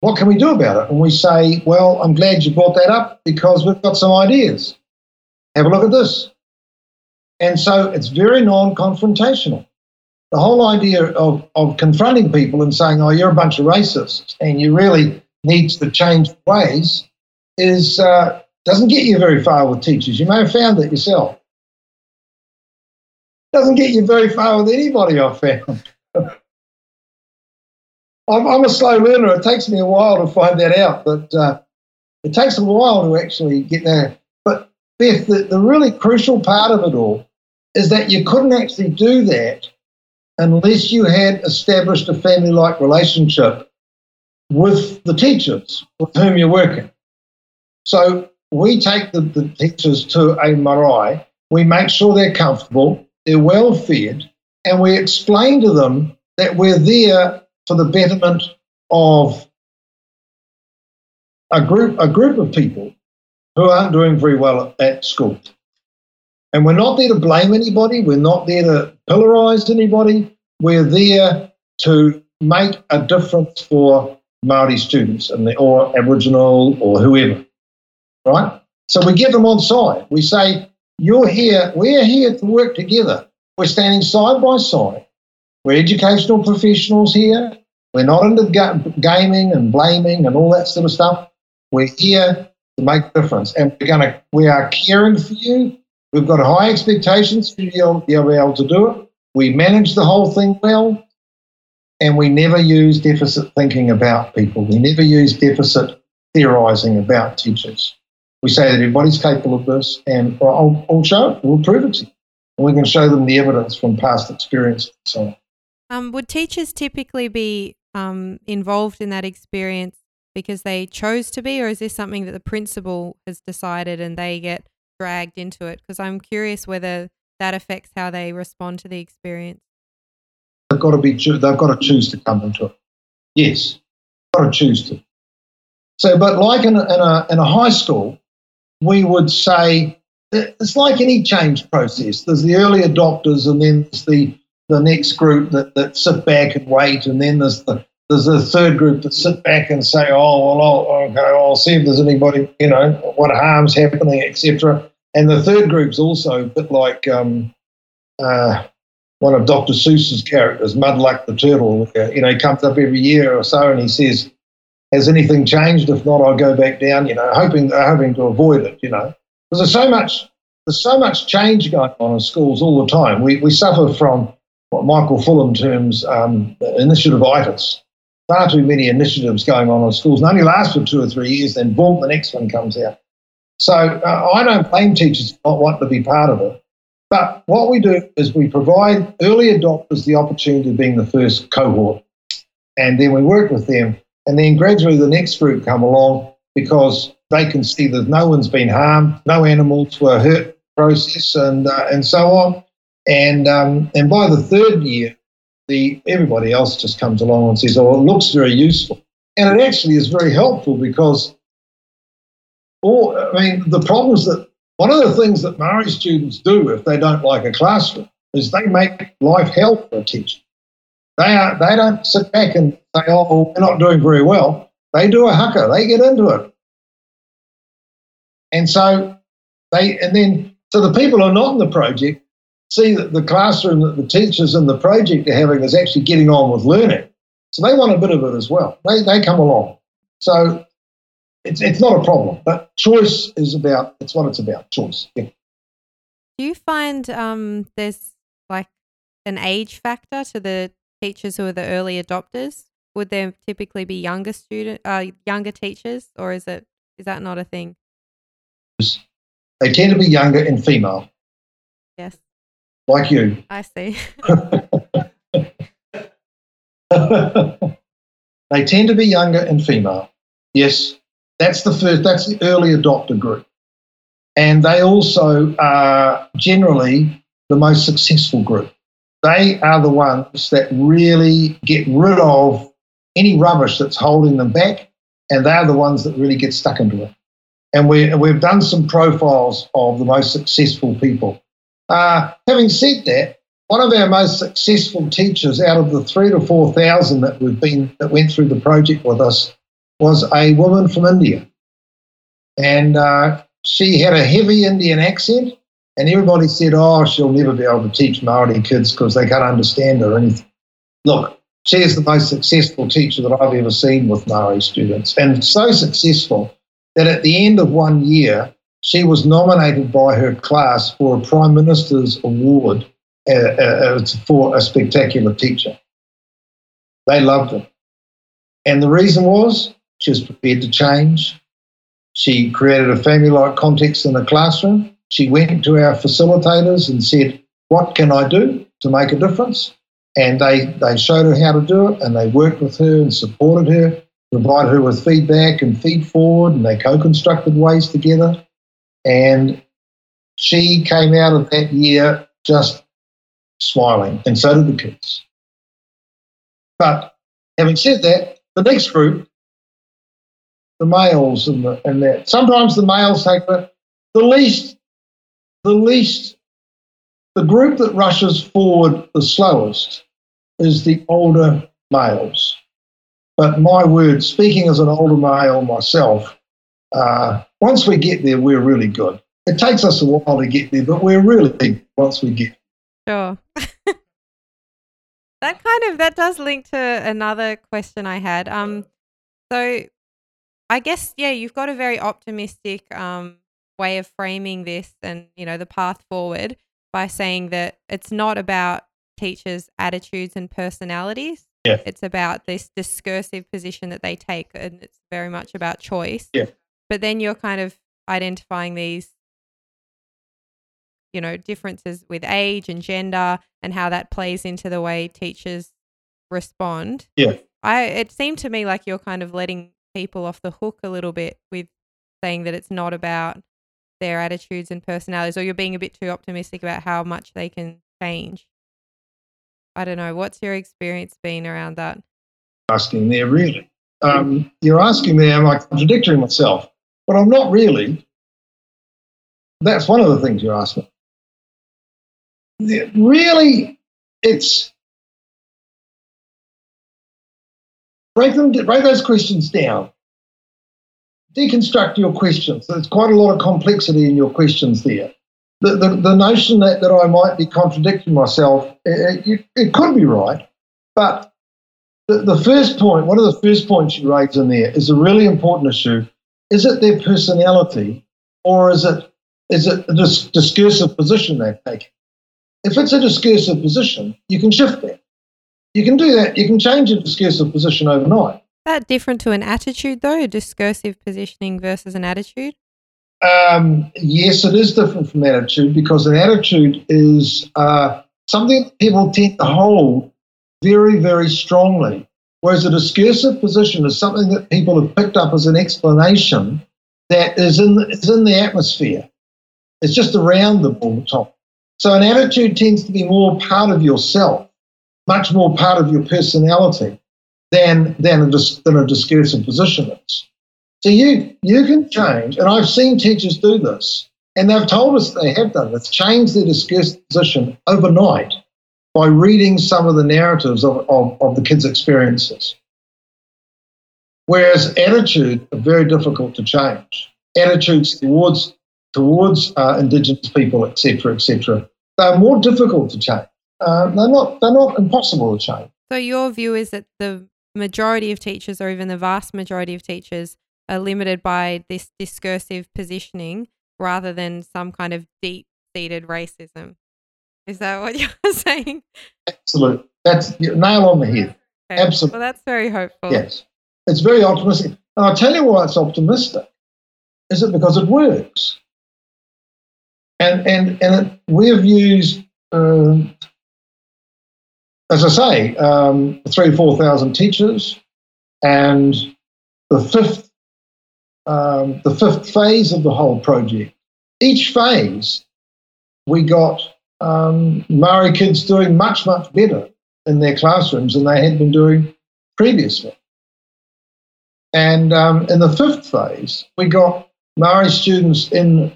what can we do about it? And we say, well, I'm glad you brought that up because we've got some ideas. Have a look at this. And so it's very non confrontational. The whole idea of, of confronting people and saying, oh, you're a bunch of racists and you really need to change ways is uh, doesn't get you very far with teachers. You may have found that yourself. Doesn't get you very far with anybody, I've found. I'm, I'm, a slow learner. It takes me a while to find that out, but uh, it takes a while to actually get there. But Beth, the, the really crucial part of it all is that you couldn't actually do that unless you had established a family like relationship with the teachers with whom you're working. So we take the, the teachers to a marae, we make sure they're comfortable, they're well fed, and we explain to them that we're there for the betterment of a group, a group of people who aren't doing very well at, at school. And we're not there to blame anybody. We're not there to pillorize anybody. We're there to make a difference for Maori students and the, or Aboriginal or whoever, right? So we get them on side. We say, "You're here. We're here to work together. We're standing side by side. We're educational professionals here. We're not into ga- gaming and blaming and all that sort of stuff. We're here to make a difference, and we're to. We are caring for you. We've got high expectations for you to be able to do it. We manage the whole thing well, and we never use deficit thinking about people. We never use deficit theorising about teachers. We say that everybody's capable of this, and I'll, I'll show it. We'll prove it to you. And we can show them the evidence from past experience and so on. Um, would teachers typically be um, involved in that experience because they chose to be, or is this something that the principal has decided and they get dragged into it? Because I'm curious whether that affects how they respond to the experience. They've got to be. They've got to choose to come into it. Yes, got to choose to. So, but like in a, in a in a high school, we would say it's like any change process. There's the early adopters, and then there's the the next group that, that sit back and wait, and then there's the there's a third group that sit back and say, oh well, I'll, okay, I'll see if there's anybody, you know, what harm's happening, etc. And the third group's also a bit like um, uh, one of Dr. Seuss's characters, Mudluck the turtle. You know, he comes up every year or so and he says, "Has anything changed? If not, I'll go back down." You know, hoping hoping to avoid it. You know, because there's so much there's so much change going on in schools all the time. We we suffer from what Michael Fullan terms um, initiative-itis. Far too many initiatives going on in schools, and only last for two or three years. Then boom, the next one comes out. So uh, I don't blame teachers for not wanting to be part of it. But what we do is we provide early adopters the opportunity of being the first cohort. And then we work with them. And then gradually the next group come along because they can see that no one's been harmed, no animals were hurt process and, uh, and so on. And, um, and by the third year, the, everybody else just comes along and says, oh, it looks very useful. And it actually is very helpful because all, I mean, the problems that one of the things that Maori students do if they don't like a classroom is they make life hell for a teacher. They are they don't sit back and say, "Oh, we're not doing very well." They do a haka. They get into it, and so they and then so the people who are not in the project see that the classroom that the teachers in the project are having is actually getting on with learning. So they want a bit of it as well. They they come along. So it's it's not a problem, but choice is about it's what it's about. Choice. Yeah. Do you find um, there's like an age factor to the teachers who are the early adopters? Would there typically be younger student, uh, younger teachers, or is it is that not a thing? They tend to be younger and female, Yes, like you. I see. they tend to be younger and female. Yes, that's the first. That's the early adopter group, and they also are generally the most successful group. They are the ones that really get rid of any rubbish that's holding them back, and they're the ones that really get stuck into it. And we, we've done some profiles of the most successful people. Uh, having said that, one of our most successful teachers out of the three to four thousand that we've been that went through the project with us was a woman from India, and uh, she had a heavy Indian accent, and everybody said, "Oh, she'll never be able to teach Maori kids because they can't understand her or anything." Look, she is the most successful teacher that I've ever seen with Maori students, and so successful that at the end of one year, she was nominated by her class for a Prime Minister's Award uh, uh, for a spectacular teacher. They loved her. And the reason was she was prepared to change. She created a family like context in the classroom. She went to our facilitators and said, What can I do to make a difference? And they, they showed her how to do it and they worked with her and supported her, provided her with feedback and feed forward, and they co constructed ways together. And she came out of that year just smiling, and so did the kids. But having said that, the next group, the males and, the, and that, sometimes the males take the, the least, the least, the group that rushes forward the slowest is the older males. But my word, speaking as an older male myself, uh, once we get there, we're really good. It takes us a while to get there, but we're really big once we get Sure. that kind of that does link to another question I had. Um, so I guess yeah, you've got a very optimistic um way of framing this, and you know the path forward by saying that it's not about teachers' attitudes and personalities. Yeah. It's about this discursive position that they take, and it's very much about choice. Yeah. But then you're kind of identifying these you know differences with age and gender and how that plays into the way teachers respond Yeah. I it seemed to me like you're kind of letting people off the hook a little bit with saying that it's not about their attitudes and personalities, or you're being a bit too optimistic about how much they can change. I don't know. What's your experience been around that? Asking there, really. Um, you're asking me, am I contradicting myself? But I'm not really. That's one of the things you're asking. Really, it's break them, break those questions down. Deconstruct your questions. There's quite a lot of complexity in your questions there. The, the, the notion that, that I might be contradicting myself, it, it, it could be right, but the, the first point, one of the first points you raise in there is a really important issue. Is it their personality or is it is it a dis- discursive position they're taking? If it's a discursive position, you can shift that. You can do that. You can change a discursive position overnight. that different to an attitude though, a discursive positioning versus an attitude? Um, yes, it is different from attitude because an attitude is uh, something that people tend to hold very, very strongly, whereas a discursive position is something that people have picked up as an explanation that is in, is in the atmosphere. It's just around them all the time. So an attitude tends to be more part of yourself, much more part of your personality than, than, a, dis, than a discursive position is. So you you can change, and I've seen teachers do this, and they've told us they have done this, change their discursive position overnight by reading some of the narratives of, of, of the kids' experiences. Whereas attitude are very difficult to change. Attitudes towards towards uh, Indigenous people, etc., etc., they're more difficult to change. Uh, they're not they're not impossible to change. So your view is that the majority of teachers, or even the vast majority of teachers, are limited by this discursive positioning rather than some kind of deep-seated racism. Is that what you're saying? Absolutely, that's nail on the head. Okay. Absolutely. Well, that's very hopeful. Yes, it's very optimistic, and I'll tell you why it's optimistic. Is it because it works? And and and it, we've used, um, as I say, um, three four thousand teachers, and the fifth um, the fifth phase of the whole project. Each phase, we got um, Maori kids doing much much better in their classrooms than they had been doing previously. And um, in the fifth phase, we got Maori students in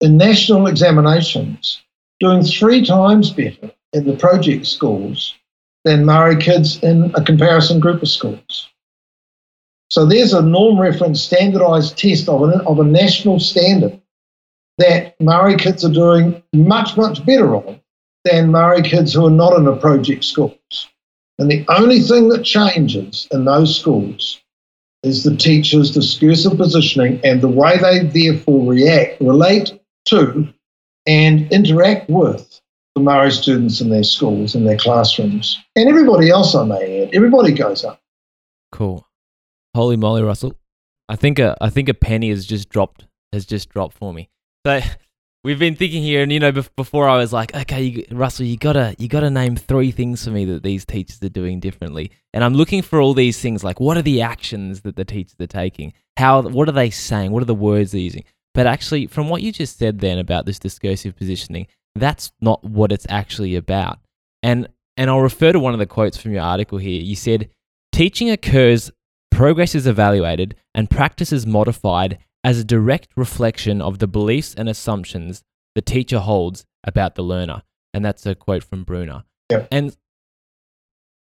in national examinations doing three times better in the project schools than Maori kids in a comparison group of schools. So there's a norm reference standardized test of, an, of a national standard that Maori kids are doing much, much better on than Maori kids who are not in the project schools. And the only thing that changes in those schools is the teacher's discursive positioning and the way they therefore react, relate to, and interact with Maori students in their schools, in their classrooms, and everybody else, I may add. Everybody goes up. Cool. Holy moly, Russell! I think a I think a penny has just dropped has just dropped for me. So we've been thinking here, and you know, before I was like, okay, you, Russell, you gotta you gotta name three things for me that these teachers are doing differently, and I'm looking for all these things like what are the actions that the teachers are taking? How what are they saying? What are the words they're using? But actually, from what you just said then about this discursive positioning, that's not what it's actually about. And and I'll refer to one of the quotes from your article here. You said, "Teaching occurs, progress is evaluated, and practice is modified as a direct reflection of the beliefs and assumptions the teacher holds about the learner." And that's a quote from Bruner. Yeah. And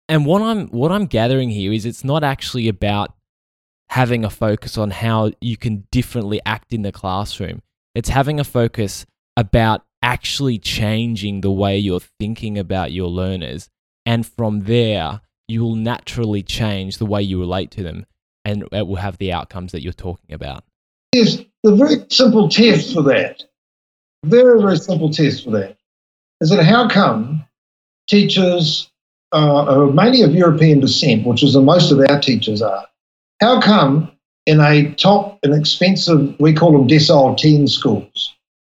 and what I'm what I'm gathering here is it's not actually about having a focus on how you can differently act in the classroom. It's having a focus about actually changing the way you're thinking about your learners. And from there, you will naturally change the way you relate to them and it will have the outcomes that you're talking about. Yes, the very simple test for that, very, very simple test for that, is that how come teachers uh, are mainly of European descent, which is the most of our teachers are, how come in a top and expensive, we call them decile 10 schools,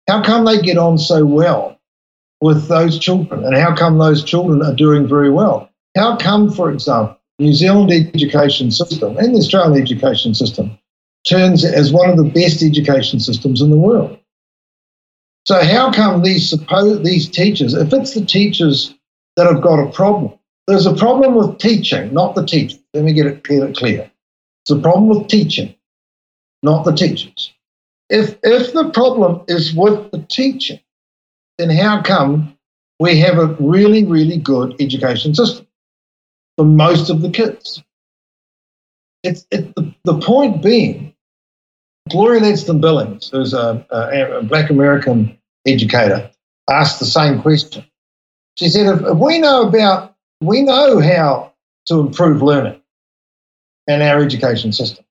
how come they get on so well with those children? And how come those children are doing very well? How come, for example, New Zealand education system and the Australian education system turns as one of the best education systems in the world. So how come these suppose these teachers, if it's the teachers that have got a problem, there's a problem with teaching, not the teachers. Let me get it clear. clear. It's a problem with teaching, not the teachers. If if the problem is with the teaching, then how come we have a really, really good education system for most of the kids? It's it, the, the point being, Gloria Ladson-Billings, who's a, a, a black American educator, asked the same question. She said, if, if we know about, we know how to improve learning in our education system.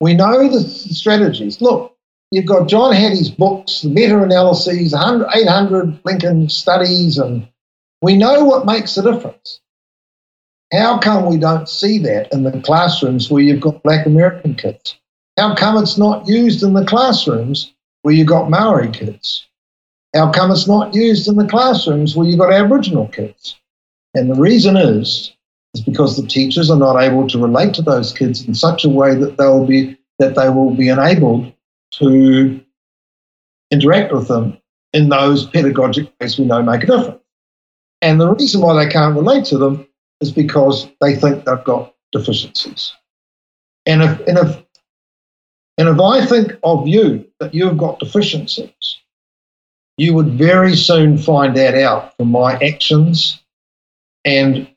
We know the strategies. Look, you've got John Hattie's books, the meta-analyses, 800 Lincoln studies, and we know what makes the difference. How come we don't see that in the classrooms where you've got black American kids? How come it's not used in the classrooms where you've got Maori kids? How come it's not used in the classrooms where you've got Aboriginal kids? And the reason is, is because the teachers are not able to relate to those kids in such a way that they will be that they will be enabled to interact with them in those pedagogic ways we know make a difference. And the reason why they can't relate to them is because they think they've got deficiencies. And if and if and if I think of you that you've got deficiencies, you would very soon find that out from my actions and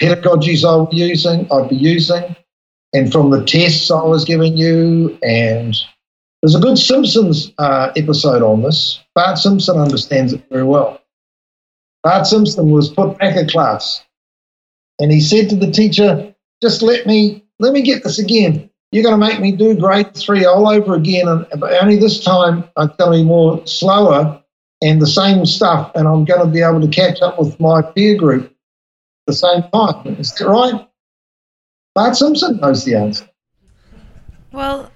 pedagogies I was using, I'd be using, and from the tests I was giving you. And there's a good Simpsons uh, episode on this. Bart Simpson understands it very well. Bart Simpson was put back a class, and he said to the teacher, "Just let me let me get this again. You're going to make me do grade three all over again, and only this time I'm going to be more slower and the same stuff, and I'm going to be able to catch up with my peer group at the same time. Is that right? Bart Simpson knows the answer. Well,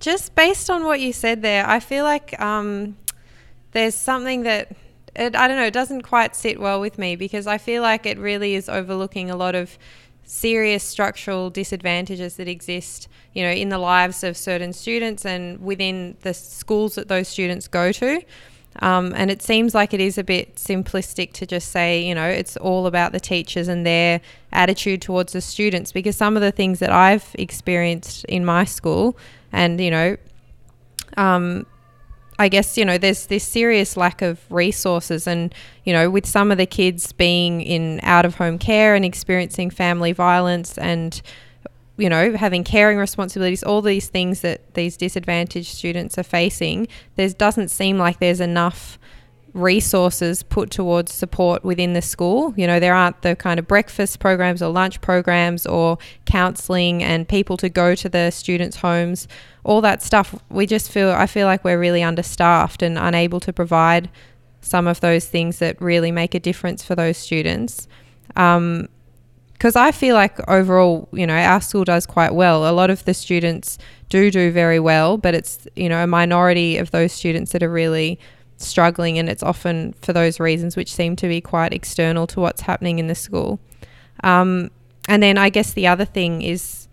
just based on what you said there, I feel like um, there's something that it, I don't know, it doesn't quite sit well with me because I feel like it really is overlooking a lot of serious structural disadvantages that exist, you know, in the lives of certain students and within the schools that those students go to. Um, and it seems like it is a bit simplistic to just say, you know, it's all about the teachers and their attitude towards the students because some of the things that I've experienced in my school and, you know, um, I guess, you know, there's this serious lack of resources. And, you know, with some of the kids being in out of home care and experiencing family violence and, you know, having caring responsibilities, all these things that these disadvantaged students are facing, there doesn't seem like there's enough resources put towards support within the school. You know, there aren't the kind of breakfast programs or lunch programs or counselling and people to go to the students' homes, all that stuff. We just feel, I feel like we're really understaffed and unable to provide some of those things that really make a difference for those students. Um, because I feel like overall, you know, our school does quite well. A lot of the students do do very well, but it's, you know, a minority of those students that are really struggling, and it's often for those reasons which seem to be quite external to what's happening in the school. Um, and then I guess the other thing is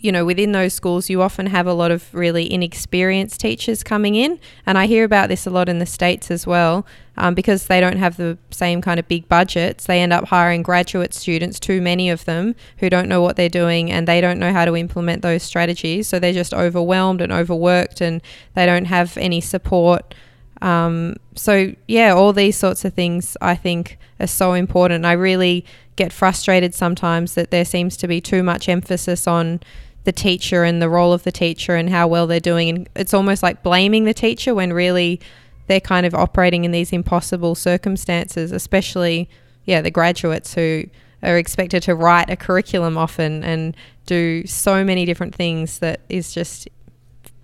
you know, within those schools, you often have a lot of really inexperienced teachers coming in. And I hear about this a lot in the States as well, um, because they don't have the same kind of big budgets. They end up hiring graduate students, too many of them, who don't know what they're doing and they don't know how to implement those strategies. So they're just overwhelmed and overworked and they don't have any support. Um, so, yeah, all these sorts of things I think are so important. I really get frustrated sometimes that there seems to be too much emphasis on the teacher and the role of the teacher and how well they're doing. And it's almost like blaming the teacher when really they're kind of operating in these impossible circumstances, especially, yeah, the graduates who are expected to write a curriculum often and do so many different things that is just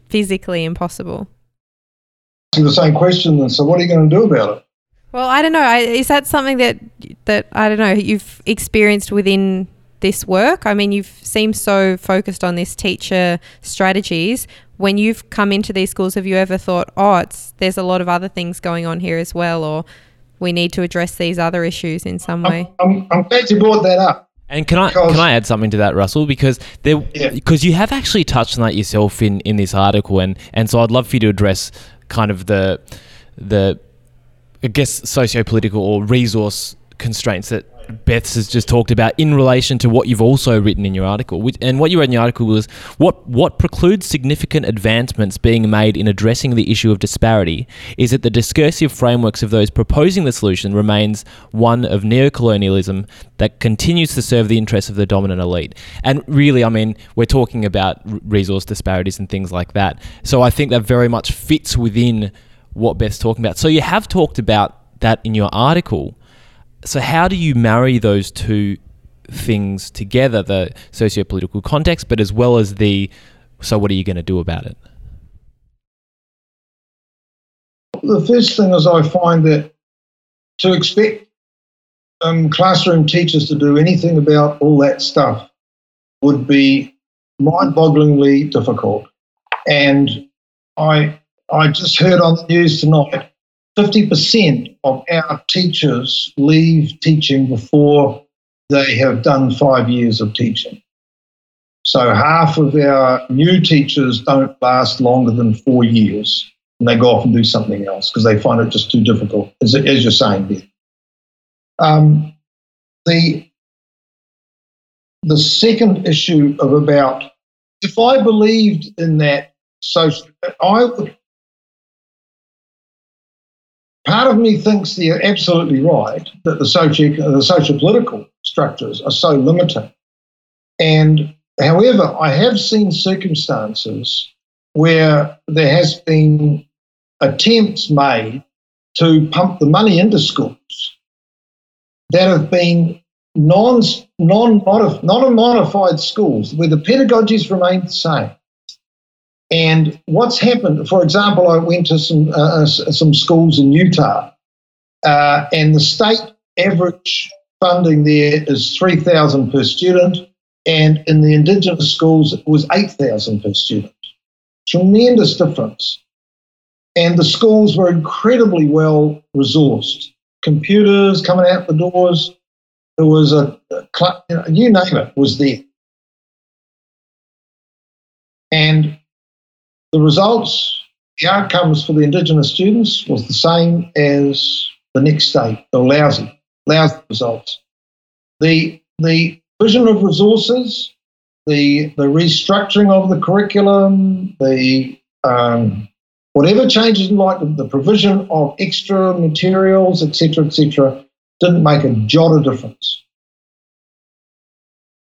physically impossible. The same question, and so what are you going to do about it? Well, I don't know. Is that something that that I don't know you've experienced within this work? I mean, you've seemed so focused on this teacher strategies. When you've come into these schools, have you ever thought, oh, it's there's a lot of other things going on here as well, or we need to address these other issues in some way? I'm, I'm, I'm glad you brought that up And can I can I add something to that, Russell? Because there Yeah. because you have actually touched on that yourself in, in this article, and, and so I'd love for you to address kind of the the I guess socio-political or resource constraints that Beth's has just talked about in relation to what you've also written in your article. And what you wrote in your article was what what precludes significant advancements being made in addressing the issue of disparity is that the discursive frameworks of those proposing the solution remains one of neocolonialism that continues to serve the interests of the dominant elite. And really, I mean, we're talking about resource disparities and things like that. So I think that very much fits within what Beth's talking about. So you have talked about that in your article. So how do you marry those two things together, the socio-political context, but as well as the so what are you going to do about it? The first thing is I find that to expect um, classroom teachers to do anything about all that stuff would be mind-bogglingly difficult. And I I just heard on the news tonight, 50% of our teachers leave teaching before they have done five years of teaching. So half of our new teachers don't last longer than four years and they go off and do something else because they find it just too difficult, as, as you're saying there. Um, the, the second issue of about, if I believed in that social, I would, part of me thinks they're absolutely right that the socio, the socio-political structures are so limiting. And however, I have seen circumstances where there has been attempts made to pump the money into schools that have been non non non modified schools where the pedagogies remain the same. And what's happened? For example, I went to some uh, uh, some schools in Utah, uh, and the state average funding there is three thousand per student, and in the indigenous schools it was eight thousand per student. Tremendous difference. And the schools were incredibly well resourced. Computers coming out the doors. There was a, you name it was there. And the results, the outcomes for the Indigenous students was the same as the next state. the lousy, lousy results. The the vision of resources, the the restructuring of the curriculum, the um, whatever changes in like the provision of extra materials, etc., etc., didn't make a jot of difference.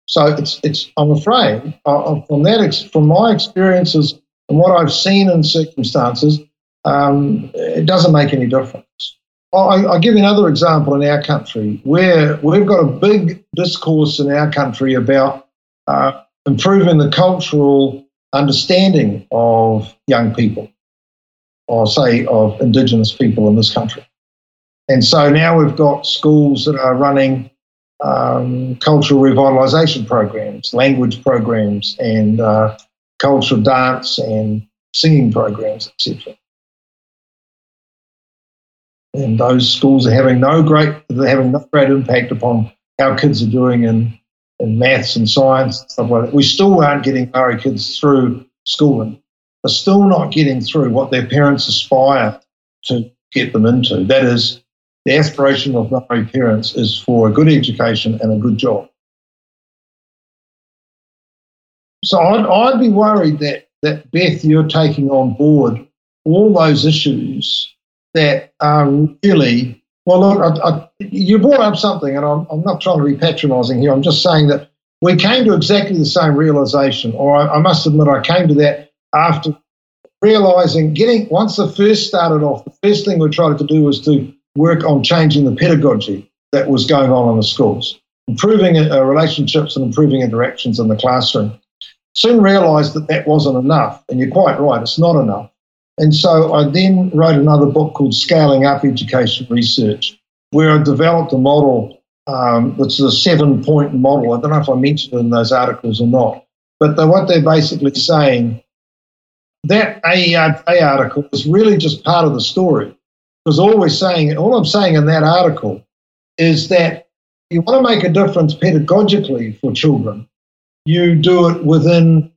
So it's it's I'm afraid uh, from that ex- from my experiences and what I've seen in circumstances, um, it doesn't make any difference. I, I'll give you another example in our country where we've got a big discourse in our country about uh, improving the cultural understanding of young people, or say of Indigenous people in this country. And so now we've got schools that are running um, cultural revitalisation programs, language programs, and uh, cultural dance and singing programs, etc. And those schools are having no great, they're having no great impact upon how kids are doing in, in maths and science and stuff like that. We still aren't getting Maori kids through schooling. They're still not getting through what their parents aspire to get them into. That is, the aspiration of Maori parents is for a good education and a good job. So I'd, I'd be worried that, that, Beth, you're taking on board all those issues that are really, well, look, I, I, you brought up something, and I'm, I'm not trying to be patronising here. I'm just saying that we came to exactly the same realisation, or I, I must admit, I came to that after realising, getting, once the first started off, the first thing we tried to do was to work on changing the pedagogy that was going on in the schools, improving uh, relationships and improving interactions in the classroom soon realised that that wasn't enough. And you're quite right, it's not enough. And so I then wrote another book called Scaling Up Education Research, where I developed a model um, that's a seven point model. I don't know if I mentioned it in those articles or not. But the, what they're basically saying, that AERA article is really just part of the story. Because all we're saying, all I'm saying in that article is that you want to make a difference pedagogically for children, you do it within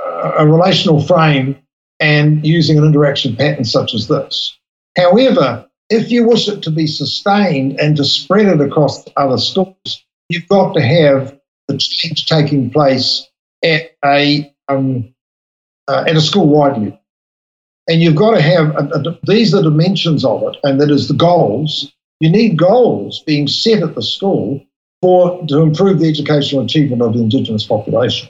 a relational frame and using an interaction pattern such as this. However, if you wish it to be sustained and to spread it across other schools, you've got to have the change taking place at a um, uh, at a school wide level, and you've got to have a, a, these are dimensions of it, and that is the goals. You need goals being set at the school for to improve the educational achievement of the Indigenous population.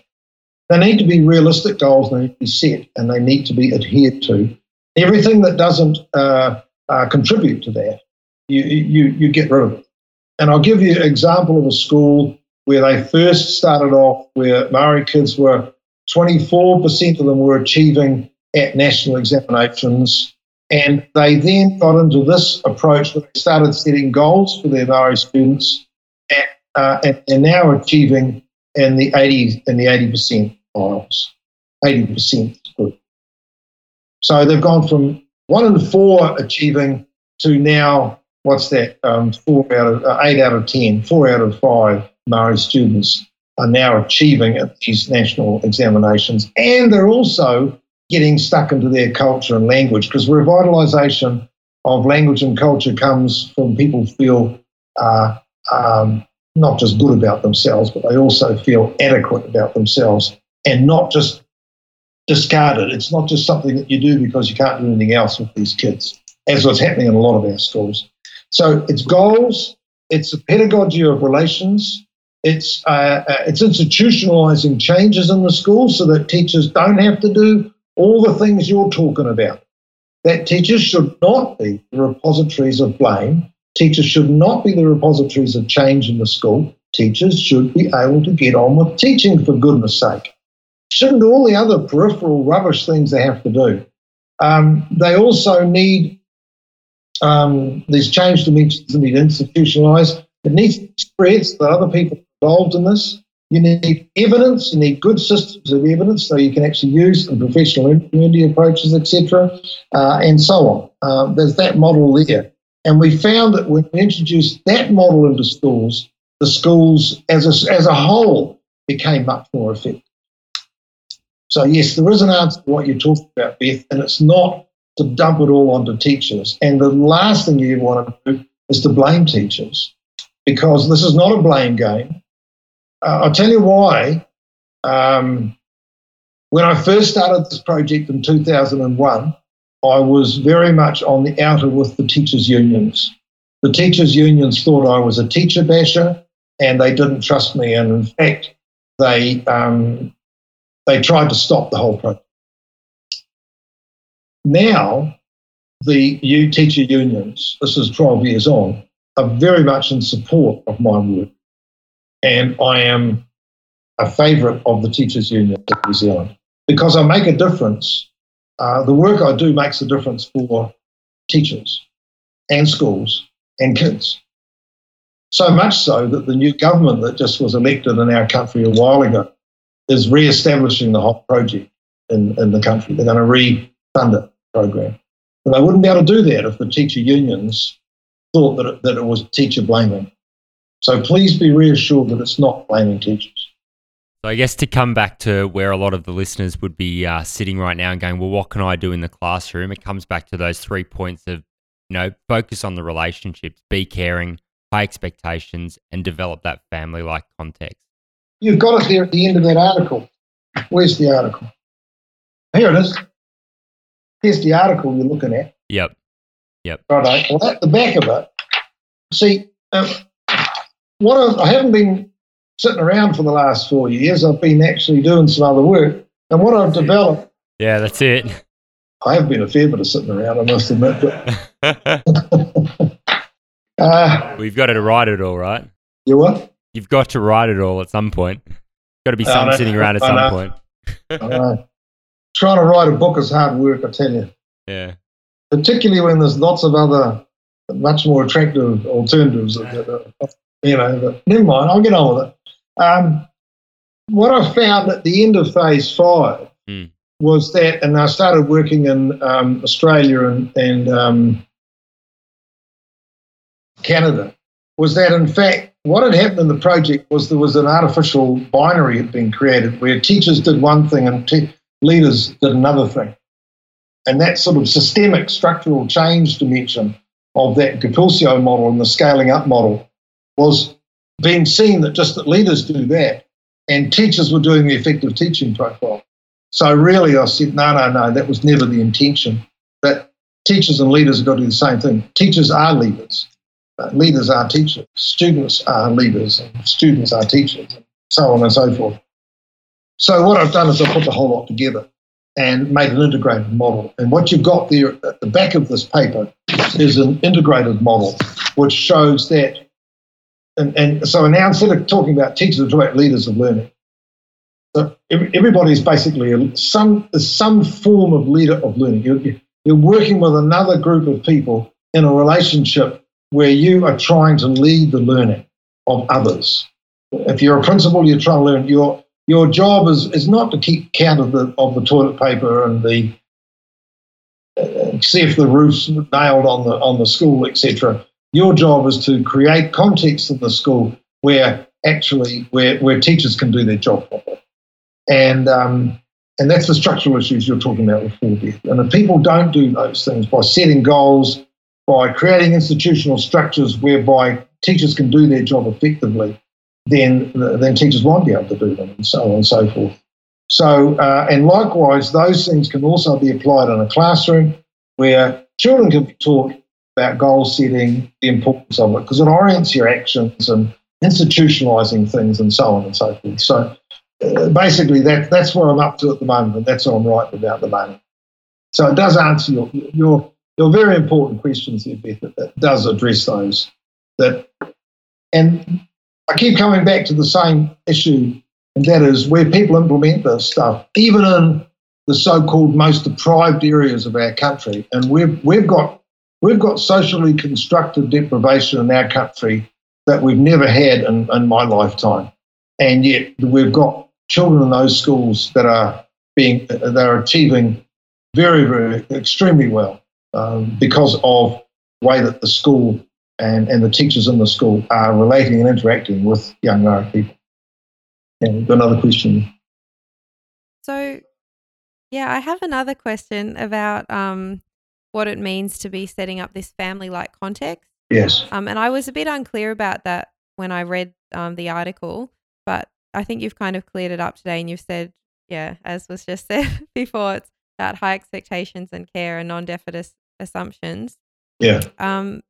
They need to be realistic goals. They need to be set, and they need to be adhered to. Everything that doesn't uh, uh, contribute to that, you, you, you get rid of it. And I'll give you an example of a school where they first started off where Maori kids were 24% of them were achieving at national examinations. And they then got into this approach where they started setting goals for their Maori students uh, and they're now achieving in the 80 in the 80% files, 80% group. So they've gone from one in four achieving to now, what's that? Um, four out of uh, eight out of ten, four out of five Maori students are now achieving at these national examinations, and they're also getting stuck into their culture and language because revitalisation of language and culture comes from people feel uh, um, not just good about themselves, but they also feel adequate about themselves and not just discarded. It's not just something that you do because you can't do anything else with these kids, as what's happening in a lot of our schools. So it's goals, it's a pedagogy of relations, it's uh, uh, it's institutionalizing changes in the school so that teachers don't have to do all the things you're talking about. That teachers should not be the repositories of blame. Teachers should not be the repositories of change in the school. Teachers should be able to get on with teaching, for goodness sake shouldn't do all the other peripheral rubbish things they have to do. Um, they also need um, these change dimensions that need institutionalised. It needs to spread so that other people involved in this. You need evidence. You need good systems of evidence so you can actually use the professional community approaches, etc., uh, and so on. Uh, there's that model there, and we found that when we introduced that model into schools, the schools as a, as a whole became much more effective. So, yes, there is an answer to what you're talking about, Beth, and it's not to dump it all onto teachers. And the last thing you want to do is to blame teachers because this is not a blame game. Uh, I'll tell you why. Um, when I first started this project in 2001, I was very much on the outer with the teachers' unions. The teachers' unions thought I was a teacher basher and they didn't trust me. And in fact, they um, they tried to stop the whole project. Now, the new teacher unions, this is 12 years on, are very much in support of my work. And I am a favourite of the teachers' union in New Zealand because I make a difference. Uh, the work I do makes a difference for teachers and schools and kids. So much so that the new government that just was elected in our country a while ago is re-establishing the whole project in, in the country. They're going to refund it program. And they wouldn't be able to do that if the teacher unions thought that it, that it was teacher blaming. So please be reassured that it's not blaming teachers. So I guess to come back to where a lot of the listeners would be uh, sitting right now and going, well, what can I do in the classroom? It comes back to those three points of, you know, focus on the relationships, be caring, high expectations, and develop that family-like context. You've got it there at the end of that article. Where's the article? Here it is. Here's the article you're looking at. Yep. Yep. Right. Well, at the back of it, see, um, what I've, I haven't been sitting around for the last four years. I've been actually doing some other work. And what I've developed. Yeah, that's it. I have been a fair bit of sitting around, I must admit. But, uh, We've got to write it all, right? You what? You've got to write it all at some point. Got to be some sitting around at some point. Trying to write a book is hard work, I tell you. Yeah. Particularly when there's lots of other much more attractive alternatives. You know, but never mind. I'll get on with it. Um, what I found at the end of phase five mm. was that, and I started working in um, Australia and, and um, Canada, was that in fact what had happened in the project was there was an artificial binary had been created where teachers did one thing and te- leaders did another thing. And that sort of systemic structural change dimension of that GPILSEO model and the scaling up model was being seen that just that leaders do that and teachers were doing the effective teaching profile. So really I said, no, no, no, that was never the intention. That teachers and leaders have got to do the same thing. Teachers are leaders. Uh, leaders are teachers. Students are leaders. And students are teachers. And so on and so forth. So what I've done is I've put the whole lot together and made an integrated model. And what you've got there at the back of this paper is an integrated model which shows that. And, and so now instead of talking about teachers, we're talking about leaders of learning. So everybody is basically some some form of leader of learning. You're, you're working with another group of people in a relationship where you are trying to lead the learning of others. If you're a principal, you're trying to learn. Your your job is, is not to keep count of the of the toilet paper and the uh, see if the roof's nailed on the on the school, etc. Your job is to create context in the school where actually where, where teachers can do their job properly. And um, and that's the structural issues you're talking about before, Beth. And if people don't do those things by setting goals, by creating institutional structures whereby teachers can do their job effectively, then then teachers won't be able to do them, and so on and so forth. So, uh, and likewise, those things can also be applied in a classroom where children can be taught about goal setting, the importance of it, because it orients your actions and institutionalizing things and so on and so forth. So, uh, basically, that that's what I'm up to at the moment, that's what I'm writing about the moment. So, it does answer your your your very important questions here, Beth. That does address those. That and I keep coming back to the same issue, and that is where people implement this stuff, even in the so-called most deprived areas of our country, and we've we've got we've got socially constructed deprivation in our country that we've never had in, in my lifetime, and yet we've got children in those schools that are being they're achieving very very extremely well um, because of the way that the school and, and the teachers in the school are relating and interacting with young Maori people. And another question. So, yeah, I have another question about um, what it means to be setting up this family-like context. Yes. Um, and I was a bit unclear about that when I read um, the article, but I think you've kind of cleared it up today, and you've said, yeah, as was just said before, it's about high expectations and care and non-definite assumptions. Yeah. Um,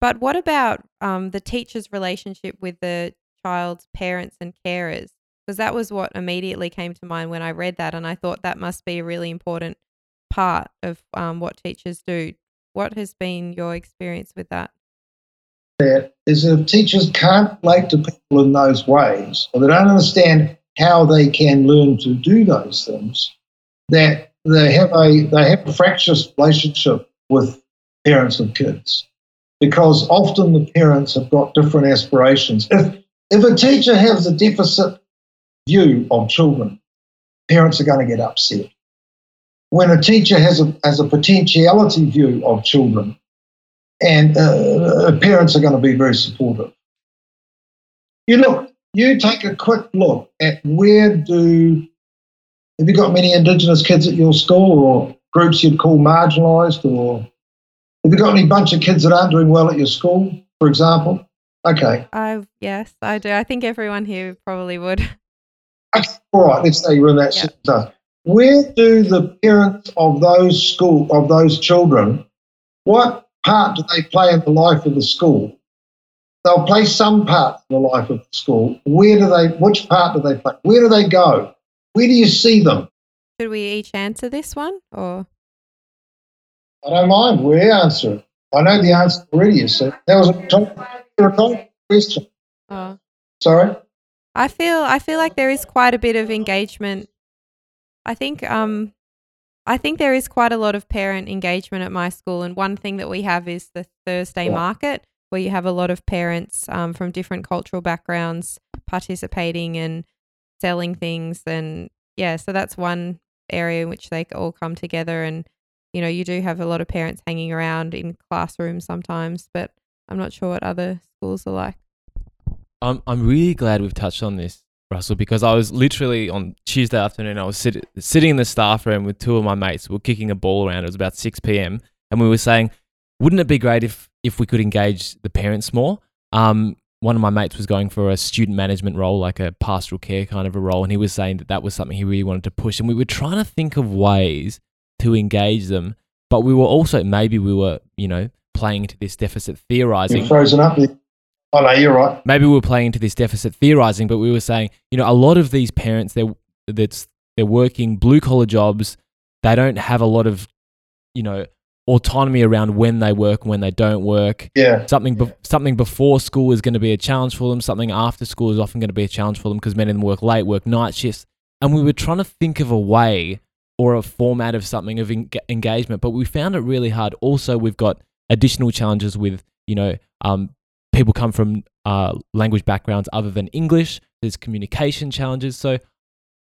but what about um, the teacher's relationship with the child's parents and carers? Because that was what immediately came to mind when I read that, and I thought that must be a really important part of um, what teachers do. What has been your experience with that? Teachers can't relate to people in those ways, or they don't understand how they can learn to do those things, that they have a they have a fractious relationship with parents and kids because often the parents have got different aspirations. If, if a teacher has a deficit view of children, parents are going to get upset. When a teacher has a, has a potentiality view of children, and uh, parents are going to be very supportive. You look, you take a quick look at where do have you got many Indigenous kids at your school, or groups you'd call marginalised, or have you got any bunch of kids that aren't doing well at your school, for example? Okay. I yes, I do. I think everyone here probably would. All right. Let's say you're in that yep. situation. Where do the parents of those school of those children? What part do they play in the life of the school? They'll play some part in the life of the school. Where do they? Which part do they play? Where do they go? Where do you see them? Should we each answer this one, or? I don't mind. We answer I know the answer already. You see, that was a rhetorical question. Oh. Sorry. I feel I feel like there is quite a bit of engagement. I think um, I think there is quite a lot of parent engagement at my school, and one thing that we have is the Thursday yeah. market, where you have a lot of parents um, from different cultural backgrounds participating and selling things, and yeah, so that's one area in which they all come together and you know, you do have a lot of parents hanging around in classrooms sometimes, but I'm not sure what other schools are like. I'm I'm really glad we've touched on this, Russell, because I was literally on Tuesday afternoon. I was sit, sitting in the staff room with two of my mates. We were kicking a ball around. It was about six p.m. and we were saying, wouldn't it be great if if we could engage the parents more? Um, one of my mates was going for a student management role, like a pastoral care kind of a role, and he was saying that that was something he really wanted to push. And we were trying to think of ways to engage them, but we were also maybe we were, you know, playing into this deficit theorizing. You're frozen up. Oh no, you're right. maybe we were playing into this deficit theorizing, but we were saying, you know, a lot of these parents, they're that's they're working blue collar jobs. They don't have a lot of, you know, autonomy around when they work and when they don't work. Yeah. Something be- something before school is going to be a challenge for them. Something after school is often going to be a challenge for them because many of them work late, work night shifts. And we were trying to think of a way or a format of something of en- engagement, but we found it really hard. Also, we've got additional challenges with, you know, um, people come from uh, language backgrounds other than English. There's communication challenges. So,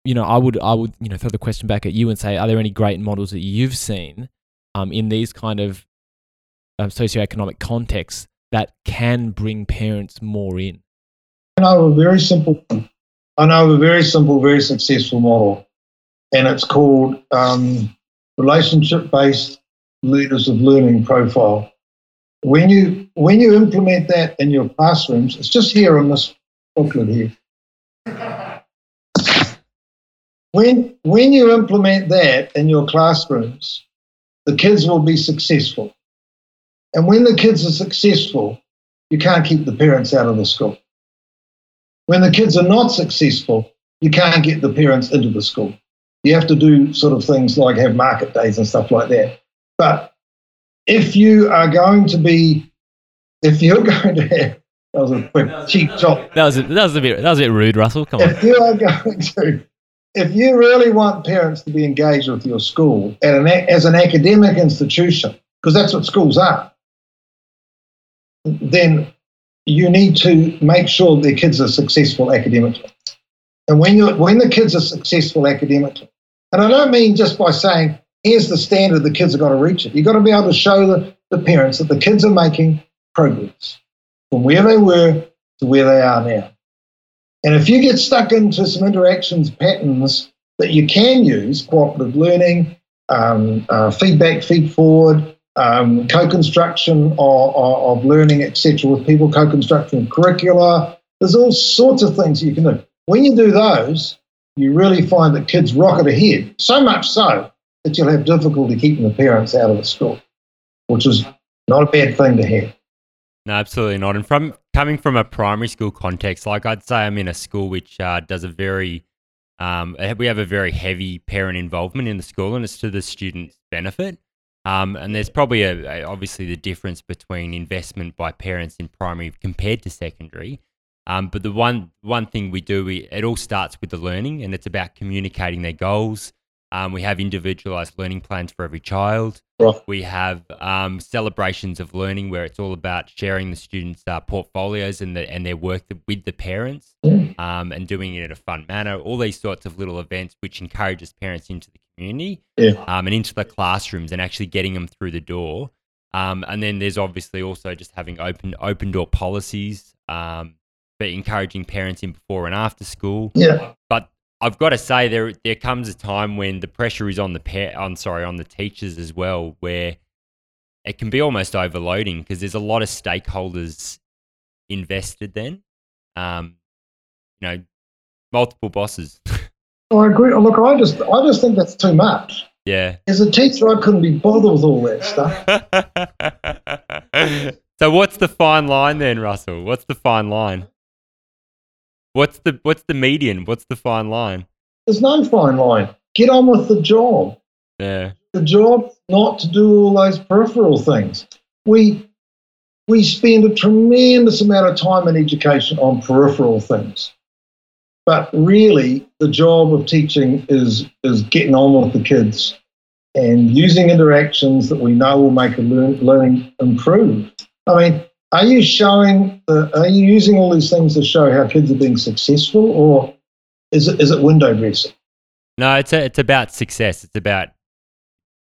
you know, I would I would you know throw the question back at you and say, are there any great models that you've seen um, in these kind of uh, socioeconomic contexts that can bring parents more in? I know a very simple. I know a very simple, very successful model, and it's called um, relationship-based leaders of learning profile. When you when you implement that in your classrooms, it's just here in this booklet here. When when you implement that in your classrooms, the kids will be successful. And when the kids are successful, you can't keep the parents out of the school. When the kids are not successful, you can't get the parents into the school. You have to do sort of things like have market days and stuff like that. But if you are going to be, if you're going to have, that was a quick cheap shot. That was a, that was a bit that was a bit rude, Russell. Come on. If you are going to, if you really want parents to be engaged with your school at an, as an academic institution, because that's what schools are, then you need to make sure their kids are successful academically. And when you when the kids are successful academically, and I don't mean just by saying here's the standard the kids have got to reach it. You've got to be able to show the, the parents that the kids are making progress from where they were to where they are now. And if you get stuck into some interactions patterns that you can use, cooperative learning, um, uh, feedback, feed forward, um, co-construction of, of, of learning, etc., with people, co-construction of curricula. There's all sorts of things you can do. When you do those, you really find that kids rocket ahead. So much so that you'll have difficulty keeping the parents out of the school, which is not a bad thing to have. No, absolutely not. And from coming from a primary school context, like I'd say, I'm in a school which uh, does a very, um, we have a very heavy parent involvement in the school, and it's to the student's benefit. Um, and there's probably a, a, obviously the difference between investment by parents in primary compared to secondary. Um, but the one one thing we do, we, it all starts with the learning, and it's about communicating their goals. Um, we have individualized learning plans for every child. Right. We have um, celebrations of learning where it's all about sharing the students' uh, portfolios and, the, and their work with the parents um, and doing it in a fun manner. All these sorts of little events which encourages parents into the community Yeah. um, and into the classrooms and actually getting them through the door. Um, and then there's obviously also just having open open door policies, um, but encouraging parents in before and after school. Yeah. But I've got to say there there comes a time when the pressure is on the pa- on sorry on the teachers as well, where it can be almost overloading because there's a lot of stakeholders invested. Then, um, you know, multiple bosses. I agree. Look, I just, I just think that's too much. yeah. As a teacher, I couldn't be bothered with all that stuff. so what's the fine line then, Russell? What's the fine line? What's the what's the median? What's the fine line? There's no fine line. Get on with the job. Yeah. The job not to do all those peripheral things. We we spend a tremendous amount of time in education on peripheral things. But really, the job of teaching is is getting on with the kids and using interactions that we know will make a learn, learning improve. I mean, are you showing? The, are you using all these things to show how kids are being successful, or is it is it window dressing? No, it's a, it's about success. It's about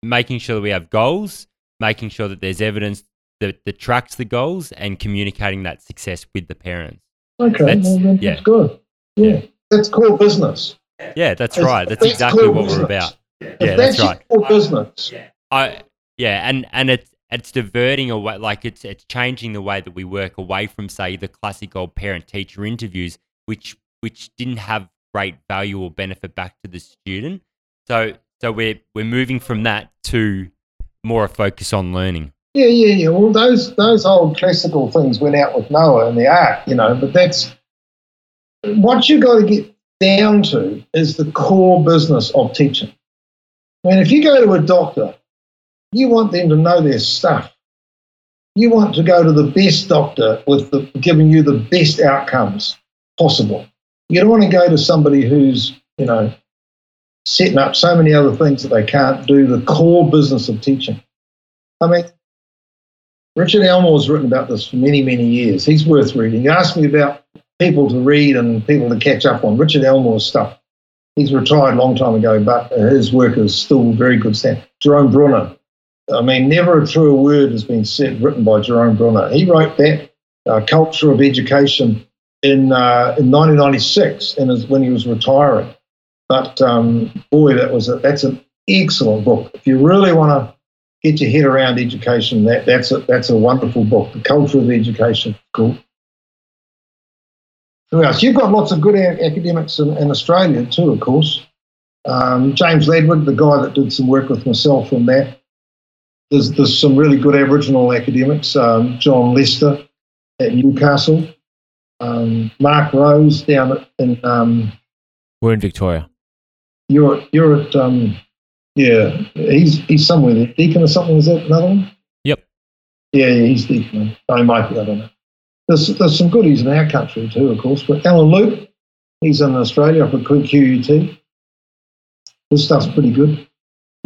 making sure that we have goals, making sure that there's evidence that, that tracks the goals, and communicating that success with the parents. Okay, That's- well, then yeah. good. Yeah, that's core business. Yeah, that's It's- right. That's that's exactly what we're business. about. If Yeah, that's, that's right. core business. I yeah, and and it's it's diverting away, like it's it's changing the way that we work away from say the classic old parent teacher interviews, which which didn't have great value or benefit back to the student. So so we're we're moving from that to more a focus on learning. Yeah, yeah, yeah. Well, those those old classical things went out with Noah and the ark, you know. But that's what you got to get down to is the core business of teaching. I mean, if you go to a doctor, you want them to know their stuff. You want to go to the best doctor with the, giving you the best outcomes possible. You don't want to go to somebody who's, you know, setting up so many other things that they can't do the core business of teaching. I mean, Richard Elmore's written about this for many, many years. He's worth reading. You asked me about people to read and people to catch up on. Richard Elmore's stuff. He's retired a long time ago, but his work is still very good stand. Jerome Bruner. I mean, never a truer word has been said, written by Jerome Bruner. He wrote that uh, Culture of Education in, uh, in 1996 in his, when he was retiring. But um, boy, that was a, that's an excellent book. If you really want to get your head around education, that, that's, a, that's a wonderful book. The Culture of Education. Cool. Who else? You've got lots of good a- academics in, in Australia too, of course. Um, James Ledward, the guy that did some work with myself on that. There's, there's some really good Aboriginal academics. Um, John Lester at Newcastle. Um, Mark Rose down at, in um, We're in Victoria. you're you're at um, yeah he's he's somewhere there. Deakin or something is that another one? Yep. Yeah, yeah he's Deakin. I might be. I don't know. There's there's some goodies in our country too, of course. But Allan Luke, he's in Australia up at QUT. His stuff's pretty good.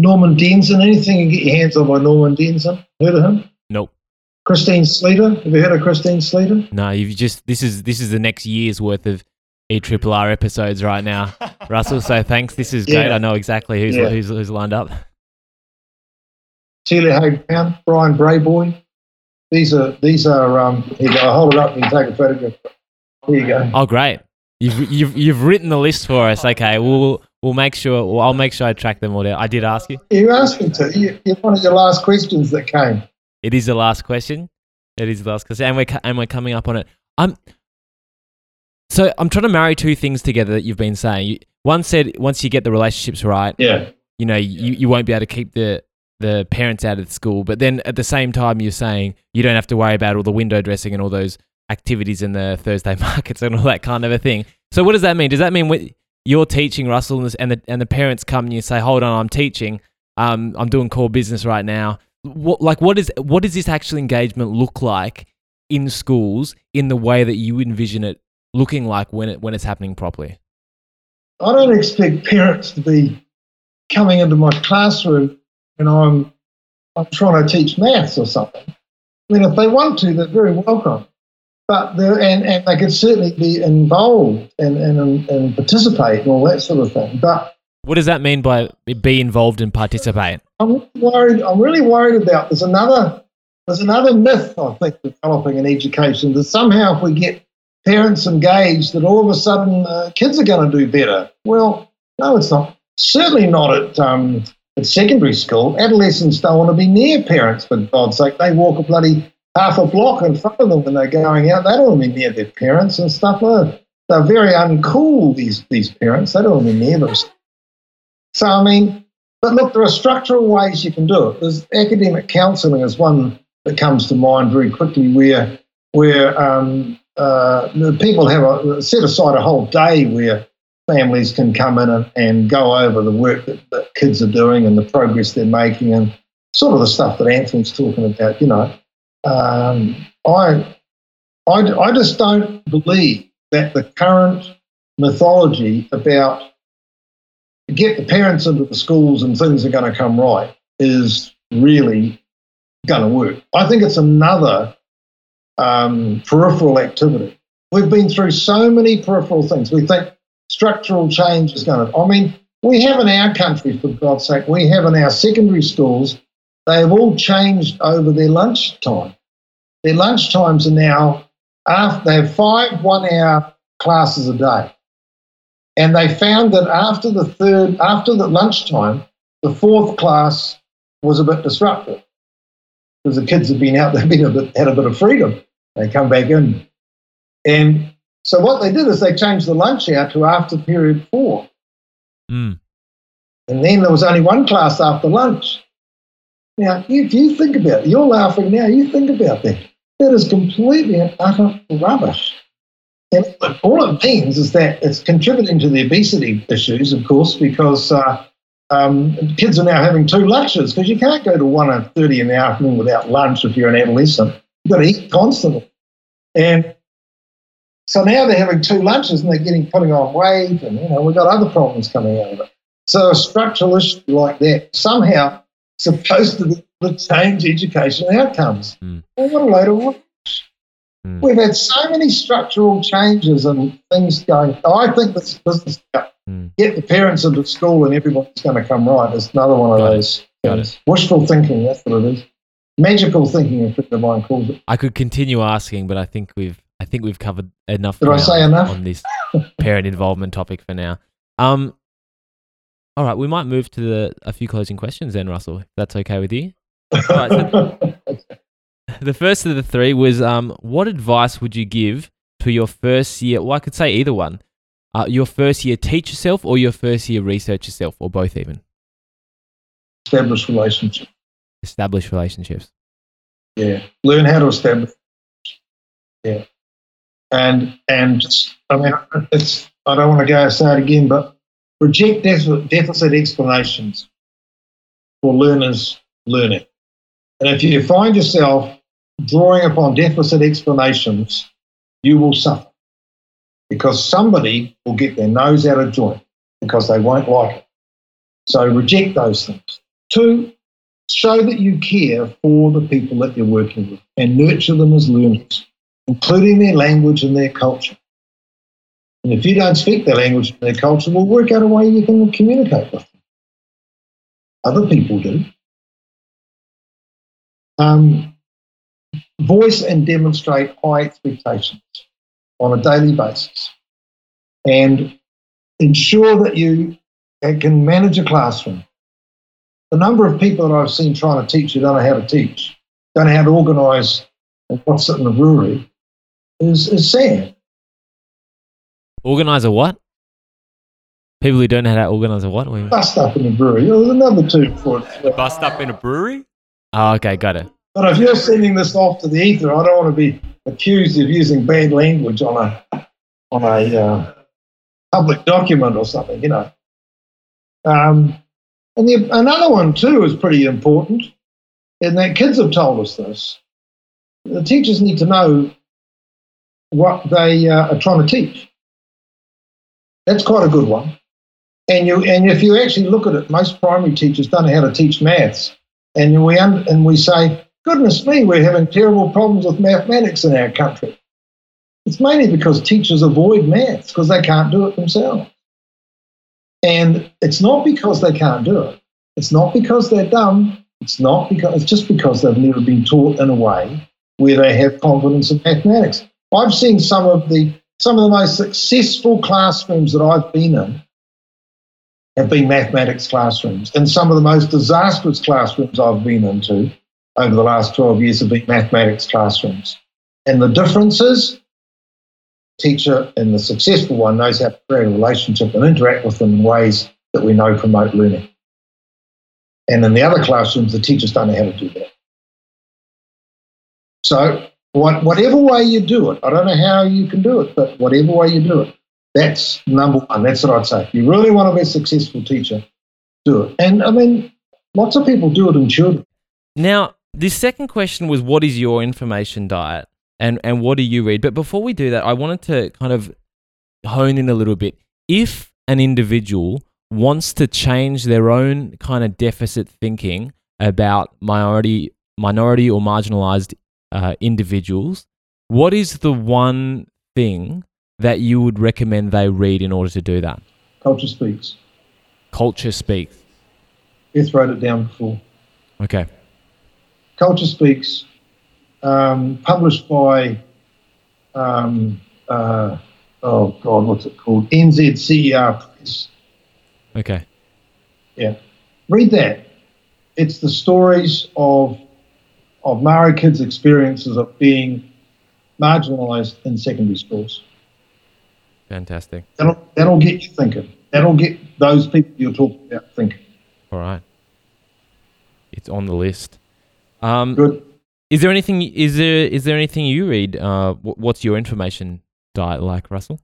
Norman Denzin, anything you can get your hands on by Norman Denzin. Heard of him? Nope. Christine Sleeter. Have you heard of Christine Sleeter? No, you've just this is this is the next year's worth of E Triple R episodes right now, Russell. So thanks. This is great. Yeah. I know exactly who's Yeah. who's, who's lined up. Celia Hay Brian Brayboy. These are these are um here you go, I'll hold it up and you take a photograph. Here you go. Oh, great. You've you've you've written the list for us. Okay, we'll we'll make sure. Well, I'll make sure I track them all down. I did ask you. You asked me to. You, you're one of your last questions that came. It is the last question. It is the last question, and we're and we're coming up on it. I'm so I'm trying to marry two things together that you've been saying. You, one said once you get the relationships right, Yeah. you know you, you won't be able to keep the the parents out of the school. But then at the same time, you're saying you don't have to worry about all the window dressing and all those activities in the Thursday markets and all that kind of a thing. So what does that mean? Does that mean when you're teaching Russell and the, and the parents come and you say, "Hold on, I'm teaching. Um, I'm doing core business right now." What like what is what does this actual engagement look like in schools in the way that you envision it looking like when it when it's happening properly? I don't expect parents to be coming into my classroom and I'm I'm trying to teach maths or something. I mean, if they want to, they're very welcome. But they're, and, and they could certainly be involved and, and, and participate and all that sort of thing. But What does that mean by be involved and participate? I'm worried. I'm really worried about. There's another. There's another myth I think developing in education that somehow if we get parents engaged, that all of a sudden uh, kids are going to do better. Well, no, it's not. Certainly not at um, at secondary school. Adolescents don't want to be near parents. For God's sake, they walk a bloody half a block in front of them when they're going out. They don't want to be near their parents and stuff. They're very uncool. These these parents. They don't want to be near them. So I mean, but look, there are structural ways you can do it. There's academic counselling is one that comes to mind very quickly, where where um, uh, people have a, set aside a whole day where families can come in and, and go over the work that, that kids are doing and the progress they're making and sort of the stuff that Anthony's talking about. You know, um, I, I I just don't believe that the current mythology about get the parents into the schools and things are going to come right is really going to work. I think it's another um, peripheral activity. We've been through so many peripheral things. We think structural change is going to. I mean, we have in our country, for God's sake, we have in our secondary schools, they have all changed over their lunchtime. Their lunchtimes are now after they have five one-hour classes a day, and they found that after the third, after the lunchtime, the fourth class was a bit disruptive because the kids had been out, they'd been a bit, had a bit of freedom. They come back in, and so what they did is they changed the lunch hour to after period four. Mm. And then there was only one class after lunch. Now, if you think about it, you're laughing now, you think about that. That is completely and utter rubbish. And all it means is that it's contributing to the obesity issues, of course, because uh, um, kids are now having two lunches because you can't go to 1.30 in the afternoon without lunch if you're an adolescent. You've got to eat constantly. And so now they're having two lunches and they're getting putting on weight, and you know we've got other problems coming out of it. So a structural issue like that somehow supposed to, change education outcomes. Mm. Well, what a load of rubbish. Mm. We've had so many structural changes and things going. I think this business Mm. get the parents into school and everyone's going to come right. It's another one of it. those things. Wishful thinking, that's what it is. Magical thinking, friend of mine calls it. I could continue asking, but I think we've I think we've covered enough. Did I say enough? on this parent involvement topic for now? Um, all right, we might move to the a few closing questions then, Russell. If that's okay with you. right, The first of the three was um, what advice would you give to your first year? Well, I could say either one. Uh, your first year teach yourself or your first year research yourself, or both even. Establish relationship. Establish relationships. Yeah. Learn how to establish. Yeah. And and I mean, it's I don't want to go say it again, but reject deficit, explanations for learners learning. And if you find yourself drawing upon deficit explanations, you will suffer because somebody will get their nose out of joint because they won't like it. So reject those things. Two, show that you care for the people that you're working with and nurture them as learners, including their language and their culture. And if you don't speak their language and their culture, we'll work out a way you can communicate with them. Other people do. Um, voice and demonstrate high expectations on a daily basis. And ensure that you can manage a classroom. The number of people that I've seen trying to teach who don't know how to teach, don't know how to organise and what's in the brewery is, is sad. Organize a what? People who don't know how to organize a what? What do? Bust up in the brewery. There's another two for it. Bust up in a brewery? Oh, okay, got it. But if you're sending this off to the ether, I don't want to be accused of using bad language on a on a uh, public document or something, you know. Um, and the, another one too is pretty important, and that kids have told us this. The teachers need to know what they uh, are trying to teach. That's quite a good one. And you and if you actually look at it, most primary teachers don't know how to teach maths, and we un, and we say, goodness me, we're having terrible problems with mathematics in our country. It's mainly because teachers avoid maths because they can't do it themselves. And it's not because they can't do it. It's not because they're dumb. It's not because it's just because they've never been taught in a way where they have confidence in mathematics. I've seen some of the some of the most successful classrooms that I've been in have been mathematics classrooms, and some of the most disastrous classrooms I've been into over the last 12 years have been mathematics classrooms. And the differences teacher in the successful one knows how to create a relationship and interact with them in ways that we know promote learning. And in the other classrooms, the teachers don't know how to do that. So, what, whatever way you do it, I don't know how you can do it, but whatever way you do it, that's number one. That's what I'd say. If you really want to be a successful teacher, do it. And I mean, lots of people do it in children. Now, this second question was what is your information diet and, and what do you read? But before we do that, I wanted to kind of hone in a little bit. If an individual wants to change their own kind of deficit thinking about minority, minority or marginalized uh, individuals, what is the one thing that you would recommend they read in order to do that? Culture Speaks. Culture Speaks. Beth wrote it down before. Okay. Culture Speaks, um, published by um, uh, oh God, what's it called? NZCER Press. Okay. Yeah, read that. It's the stories of of Maori kids' experiences of being marginalised in secondary schools. Fantastic. That'll that'll get you thinking. That'll get those people you're talking about thinking. All right. It's on the list. Um, Good. Is there anything? Is there is there anything you read? Uh, what's your information diet like, Russell?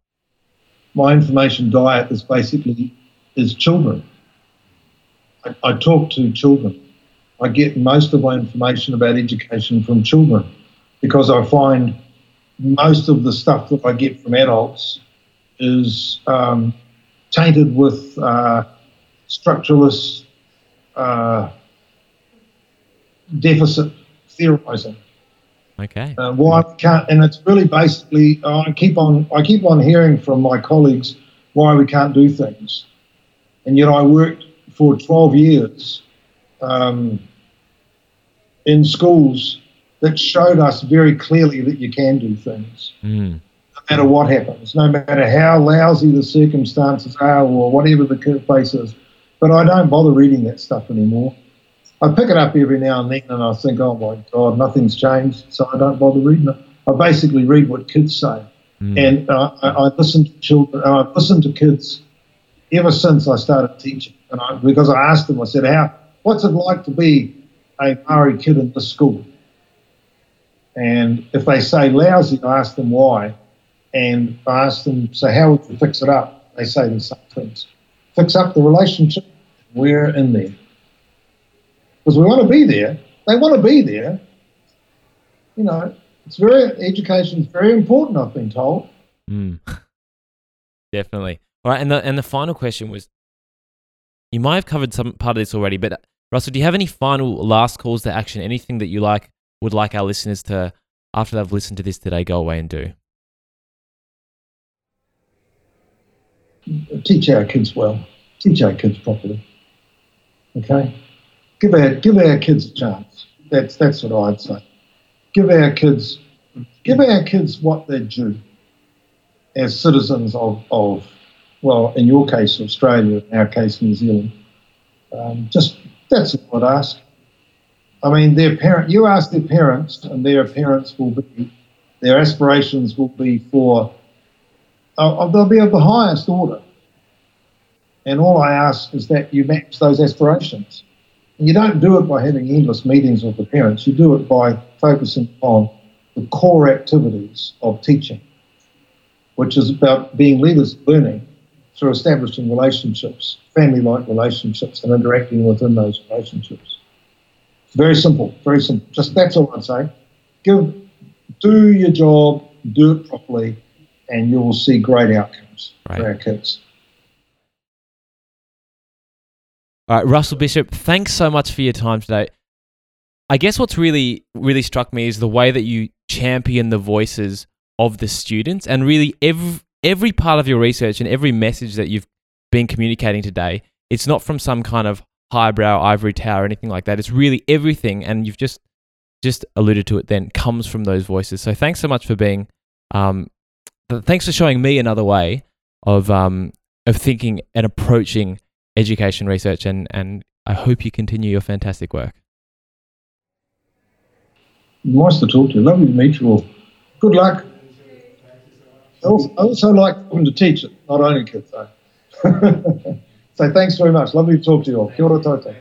My information diet is basically is children. I, I talk to children. I get most of my information about education from children because I find most of the stuff that I get from adults is um, tainted with uh, structuralist uh, deficit theorizing. Okay. Uh, why we can't, and it's really basically I keep on I keep on hearing from my colleagues why we can't do things, and yet I worked for 12 years um, in schools that showed us very clearly that you can do things Mm. no matter what happens, no matter how lousy the circumstances are or whatever the case is. But I don't bother reading that stuff anymore. I pick it up every now and then and I think, oh my God, nothing's changed, so I don't bother reading it. I basically read what kids say. And uh, I, I listen to children, and I've listened to kids ever since I started teaching. And I, because I asked them, I said, how, what's it like to be a Maori kid in this school? And if they say lousy, I ask them why. And I ask them, so how would you fix it up? They say the same things. Fix up the relationship. We're in there. Because we want to be there. They want to be there. You know, it's very, education is very important, I've been told. Mm. Definitely. All right, and the and the final question was, you might have covered some part of this already, but Russell, do you have any final last calls to action? Anything that you like would like our listeners to, after they've listened to this today, go away and do? teach our kids well, teach our kids properly. Okay, give our give our kids a chance. That's that's what I'd say. Give our kids give our kids what they're due as citizens of, of well, in your case Australia, in our case New Zealand. Um, just that's what I'd ask. I mean, their parent. You ask their parents, and their parents will be their aspirations will be for uh, they'll be of the highest order. And all I ask is that you match those aspirations. And you don't do it by having endless meetings with the parents. You do it by focusing on the core activities of teaching, which is about being leaders of learning through establishing relationships, family-like relationships, and interacting within those relationships. Very simple, very simple. Just that's all I'd say. Give, do your job, do it properly, and you will see great outcomes Right. for our kids. All right, Russell Bishop, thanks so much for your time today. I guess what's really, really struck me is the way that you champion the voices of the students and really every, every part of your research and every message that you've been communicating today, it's not from some kind of highbrow ivory tower or anything like that. It's really everything, and you've just just alluded to it then, comes from those voices. So thanks so much for being, um, thanks for showing me another way of, um, of thinking and approaching education research and, and I hope you continue your fantastic work. Nice to talk to you. Lovely to meet you all. Good luck. I also, like them to teach it, not only kids, though. so thanks very much. Lovely to talk to you all. Kia ora tautau.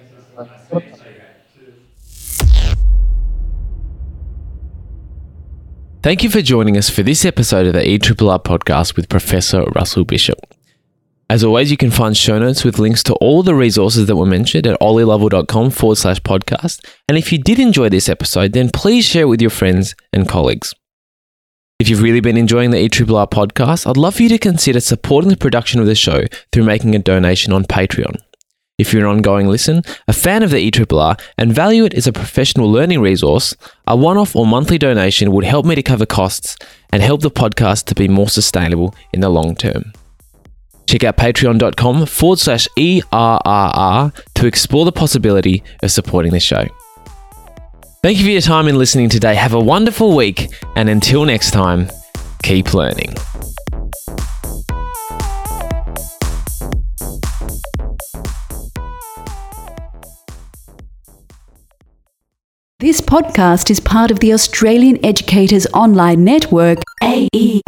Thank you for joining us for this episode of the ERRR podcast with Professor Russell Bishop. As always, you can find show notes with links to all the resources that were mentioned at ollielovell.com forward slash podcast. And if you did enjoy this episode, then please share it with your friends and colleagues. If you've really been enjoying the ERRR podcast, I'd love for you to consider supporting the production of the show through making a donation on Patreon. If you're an ongoing listen, a fan of the ERRR, and value it as a professional learning resource, a one off or monthly donation would help me to cover costs and help the podcast to be more sustainable in the long term. Check out patreon.com forward slash ERRR to explore the possibility of supporting the show. Thank you for your time in listening today. Have a wonderful week, and until next time, keep learning. This podcast is part of the Australian Educators Online Network, aeon.net.au.